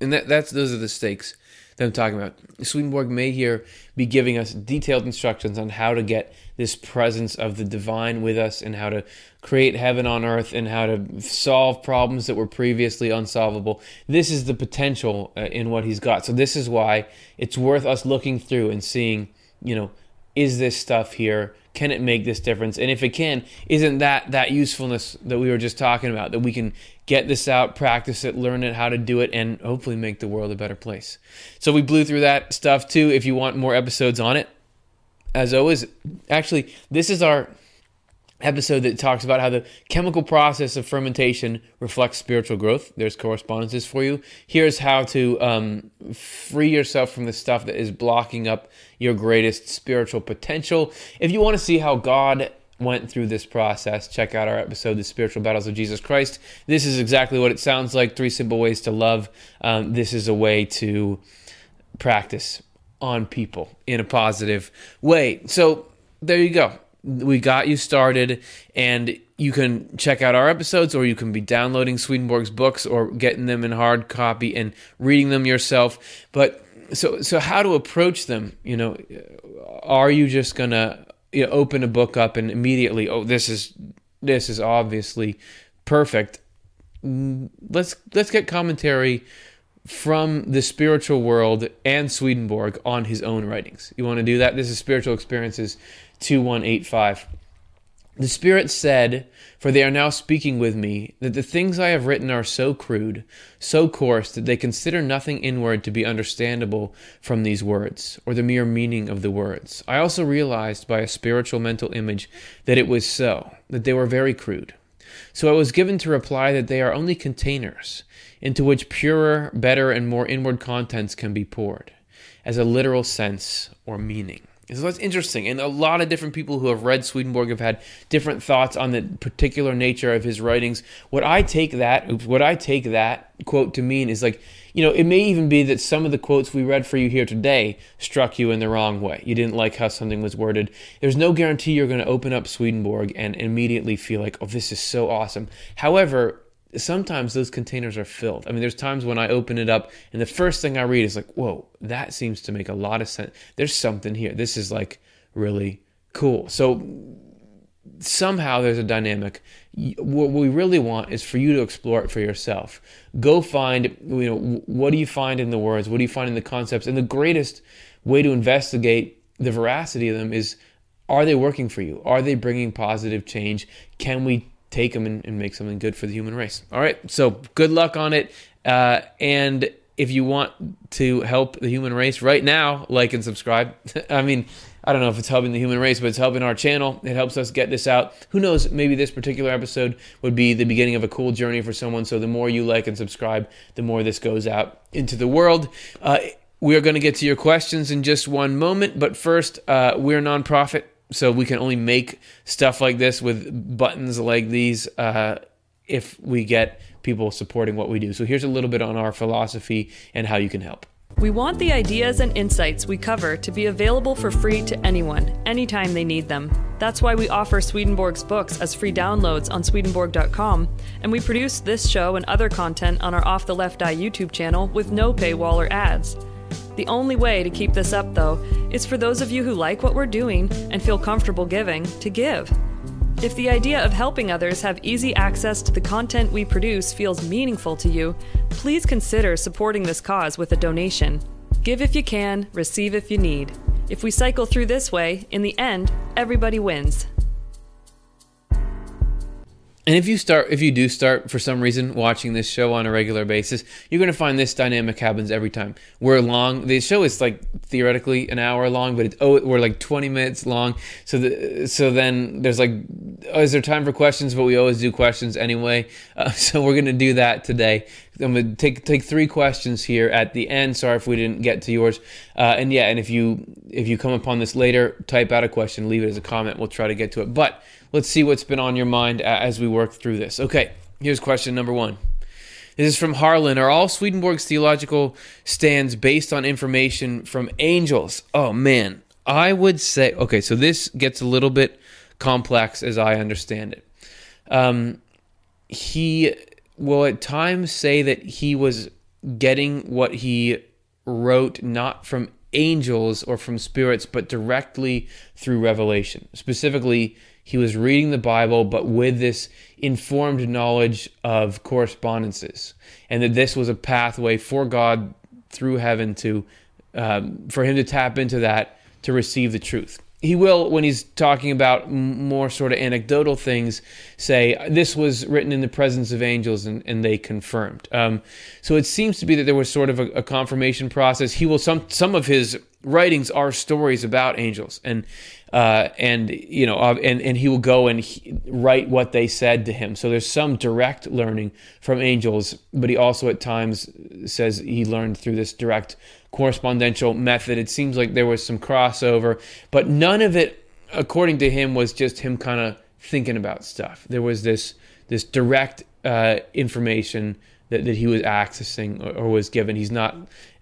And that, that's those are the stakes that I'm talking about. Swedenborg may here be giving us detailed instructions on how to get this presence of the divine with us and how to create heaven on earth and how to solve problems that were previously unsolvable. This is the potential uh, in what he's got. So this is why it's worth us looking through and seeing, you know, is this stuff here can it make this difference and if it can isn't that that usefulness that we were just talking about that we can get this out practice it learn it how to do it and hopefully make the world a better place so we blew through that stuff too if you want more episodes on it as always actually this is our episode that talks about how the chemical process of fermentation reflects spiritual growth. There's correspondences for you. Here's how to um, free yourself from the stuff that is blocking up your greatest spiritual potential. If you want to see how God went through this process, check out our episode, The Spiritual Battles of Jesus Christ. This is exactly what it sounds like three simple ways to love. Um, this is a way to practice on people in a positive way. So there you go we got you started and you can check out our episodes or you can be downloading Swedenborg's books or getting them in hard copy and reading them yourself but so so how to approach them you know are you just to you know, open a book up and immediately oh this is this is obviously perfect let's let's get commentary from the spiritual world and Swedenborg on his own writings. You want to do that? This is Spiritual Experiences 2185. The Spirit said, For they are now speaking with me, that the things I have written are so crude, so coarse, that they consider nothing inward to be understandable from these words, or the mere meaning of the words. I also realized by a spiritual mental image that it was so, that they were very crude. So I was given to reply that they are only containers into which purer, better, and more inward contents can be poured, as a literal sense or meaning. So that's interesting. And a lot of different people who have read Swedenborg have had different thoughts on the particular nature of his writings. What I take that, what I take that quote to mean is like, you know, it may even be that some of the quotes we read for you here today struck you in the wrong way. You didn't like how something was worded. There's no guarantee you're going to open up Swedenborg and immediately feel like, oh, this is so awesome. However, sometimes those containers are filled. I mean, there's times when I open it up and the first thing I read is like, whoa, that seems to make a lot of sense. There's something here. This is like really cool. So somehow there's a dynamic. What we really want is for you to explore it for yourself. Go find, you know, what do you find in the words? What do you find in the concepts? And the greatest way to investigate the veracity of them is are they working for you? Are they bringing positive change? Can we take them and, and, make something good for the human race. All right, so good luck on it. Uh, and if you want to help the human race right now, like and subscribe. I mean, I don't know if it's helping the human race, but it's helping our channel. It helps us get this out. Who knows? Maybe this particular episode would be the beginning of a cool journey for someone. So the more you like and subscribe, the more this goes out into the world. Uh, we are going to get to your questions in just one moment, but first, uh, we're a nonprofit so we can only make stuff like this with buttons like these uh, if we get people supporting what we do. So here's a little bit on our philosophy and how you can help. We want the ideas and insights we cover to be available for free to anyone, anytime they need them. That's why we offer Swedenborg's books as free downloads on Swedenborg.com, and we produce this show and other content on our Off the Left Eye YouTube channel with no paywall or ads. The only way to keep this up, though, is for those of you who like what we're doing and feel comfortable giving to give. If the idea of helping others have easy access to the content we produce feels meaningful to you, please consider supporting this cause with a donation. Give if you can, receive if you need. If we cycle through this way, in the end, everybody wins. And if you start, if you do start for some reason watching this show on a regular basis, you're going to find this dynamic happens every time. We're long. The show is like theoretically an hour long, but it's, oh, we're like 20 minutes long. So the, so then there's like, oh, is there time for questions? But we always do questions anyway. Uh, so we're going to do that today. I'm going to take take three questions here at the end. Sorry if we didn't get to yours. Uh, and yeah, and if you if you come upon this later, type out a question, leave it as a comment. We'll try to get to it. But let's see what's been on your mind as we work through this. Okay, here's question number one. This is from Harlan. Are all Swedenborg's theological stands based on information from angels? Oh man, I would say okay. So this gets a little bit complex as I understand it. Um, he will at times say that he was getting what he wrote not from angels or from spirits, but directly through revelation. Specifically, he was reading the Bible, but with this informed knowledge of correspondences, and that this was a pathway for God through heaven to um, for him to tap into that to receive the truth. He will, when he's talking about more sort of anecdotal things, say this was written in the presence of angels and, and they confirmed. Um, so it seems to be that there was sort of a, a confirmation process. He will some some of his writings are stories about angels and uh, and you know, uh, and and he will go and he, write what they said to him. So there's some direct learning from angels, but he also at times says he learned through this direct correspondential method. It seems like there was some crossover, but none of it, according to him, was just him kind of thinking about stuff. There was this this direct uh, information that, that he was accessing or, or was given. He's not,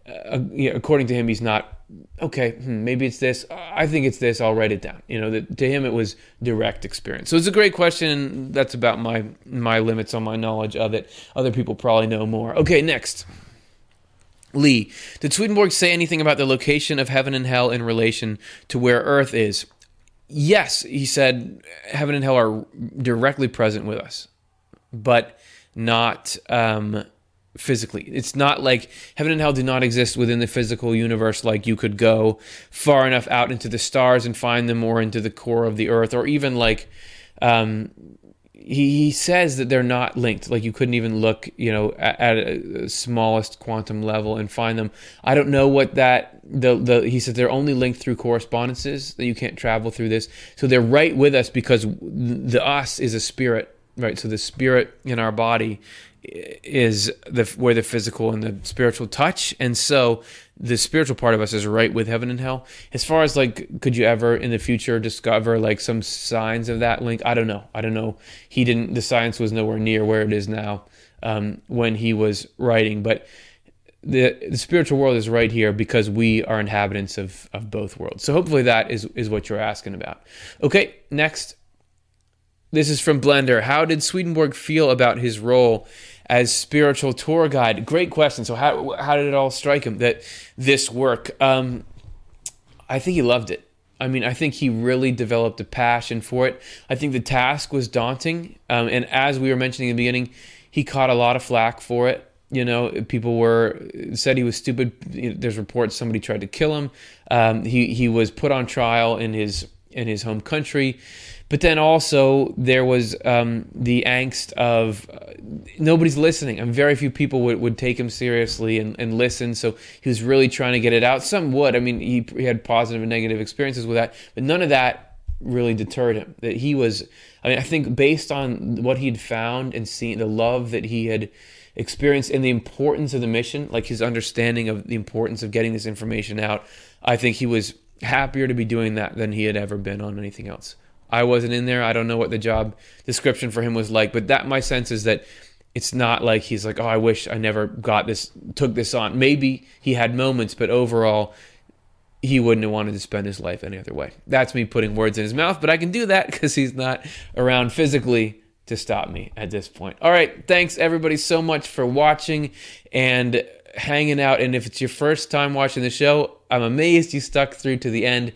uh, know, according to him, he's not okay, hmm, maybe it's this. I think it's this. I'll write it down. You know, that to him it was direct experience. So it's a great question. That's about my my limits on my knowledge of it. Other people probably know more. Okay, next. Lee, did Swedenborg say anything about the location of heaven and hell in relation to where Earth is? Yes, he said heaven and hell are directly present with us, but not um, physically. It's not like heaven and hell do not exist within the physical universe, like you could go far enough out into the stars and find them, or into the core of the earth, or even like um, he, he says that they're not linked. Like you couldn't even look, you know, at, at a smallest quantum level and find them. I don't know what that the the he said they're only linked through correspondences that you can't travel through this. So they're right with us because the us is a spirit, right? So the spirit in our body is the where the physical and the spiritual touch. And so the spiritual part of us is right with heaven and hell. As far as like could you ever in the future discover like some signs of that link? I don't know. I don't know. He didn't the science was nowhere near where it is now um, when he was writing. But the the spiritual world is right here because we are inhabitants of of both worlds. So hopefully that is is what you're asking about. Okay next this is from Blender. How did Swedenborg feel about his role as spiritual tour guide? Great question. So how how did it all strike him that this work? Um, I think he loved it. I mean, I think he really developed a passion for it. I think the task was daunting, um, and as we were mentioning in the beginning, he caught a lot of flack for it. You know, people were said he was stupid. There's reports somebody tried to kill him. Um, he he was put on trial in his in his home country. But then also there was um, the angst of uh, nobody's listening, and very few people would, would take him seriously and, and listen. So he was really trying to get it out. Some would. I mean, he, he had positive and negative experiences with that, but none of that really deterred him. That he was, I mean, I think based on what he'd found and seen, the love that he had experienced and the importance of the mission, like his understanding of the importance of getting this information out, I think he was happier to be doing that than he had ever been on anything else. I wasn't in there. I don't know what the job description for him was like, but that my sense is that it's not like he's like, oh, I wish I never got this, took this on. Maybe he had moments, but overall, he wouldn't have wanted to spend his life any other way. That's me putting words in his mouth, but I can do that because he's not around physically to stop me at this point. All right, thanks everybody so much for watching and hanging out. And if it's your first time watching the show, I'm amazed you stuck through to the end.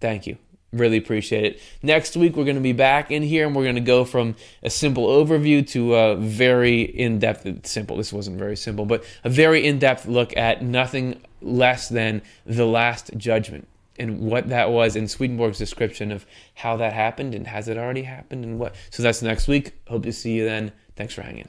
Thank you. Really appreciate it. Next week, we're going to be back in here and we're going to go from a simple overview to a very in depth, simple, this wasn't very simple, but a very in depth look at nothing less than the last judgment. and what that was in Swedenborg's description of how that happened and has it already happened and what. So that's next week. Hope to see you then. Thanks for hanging.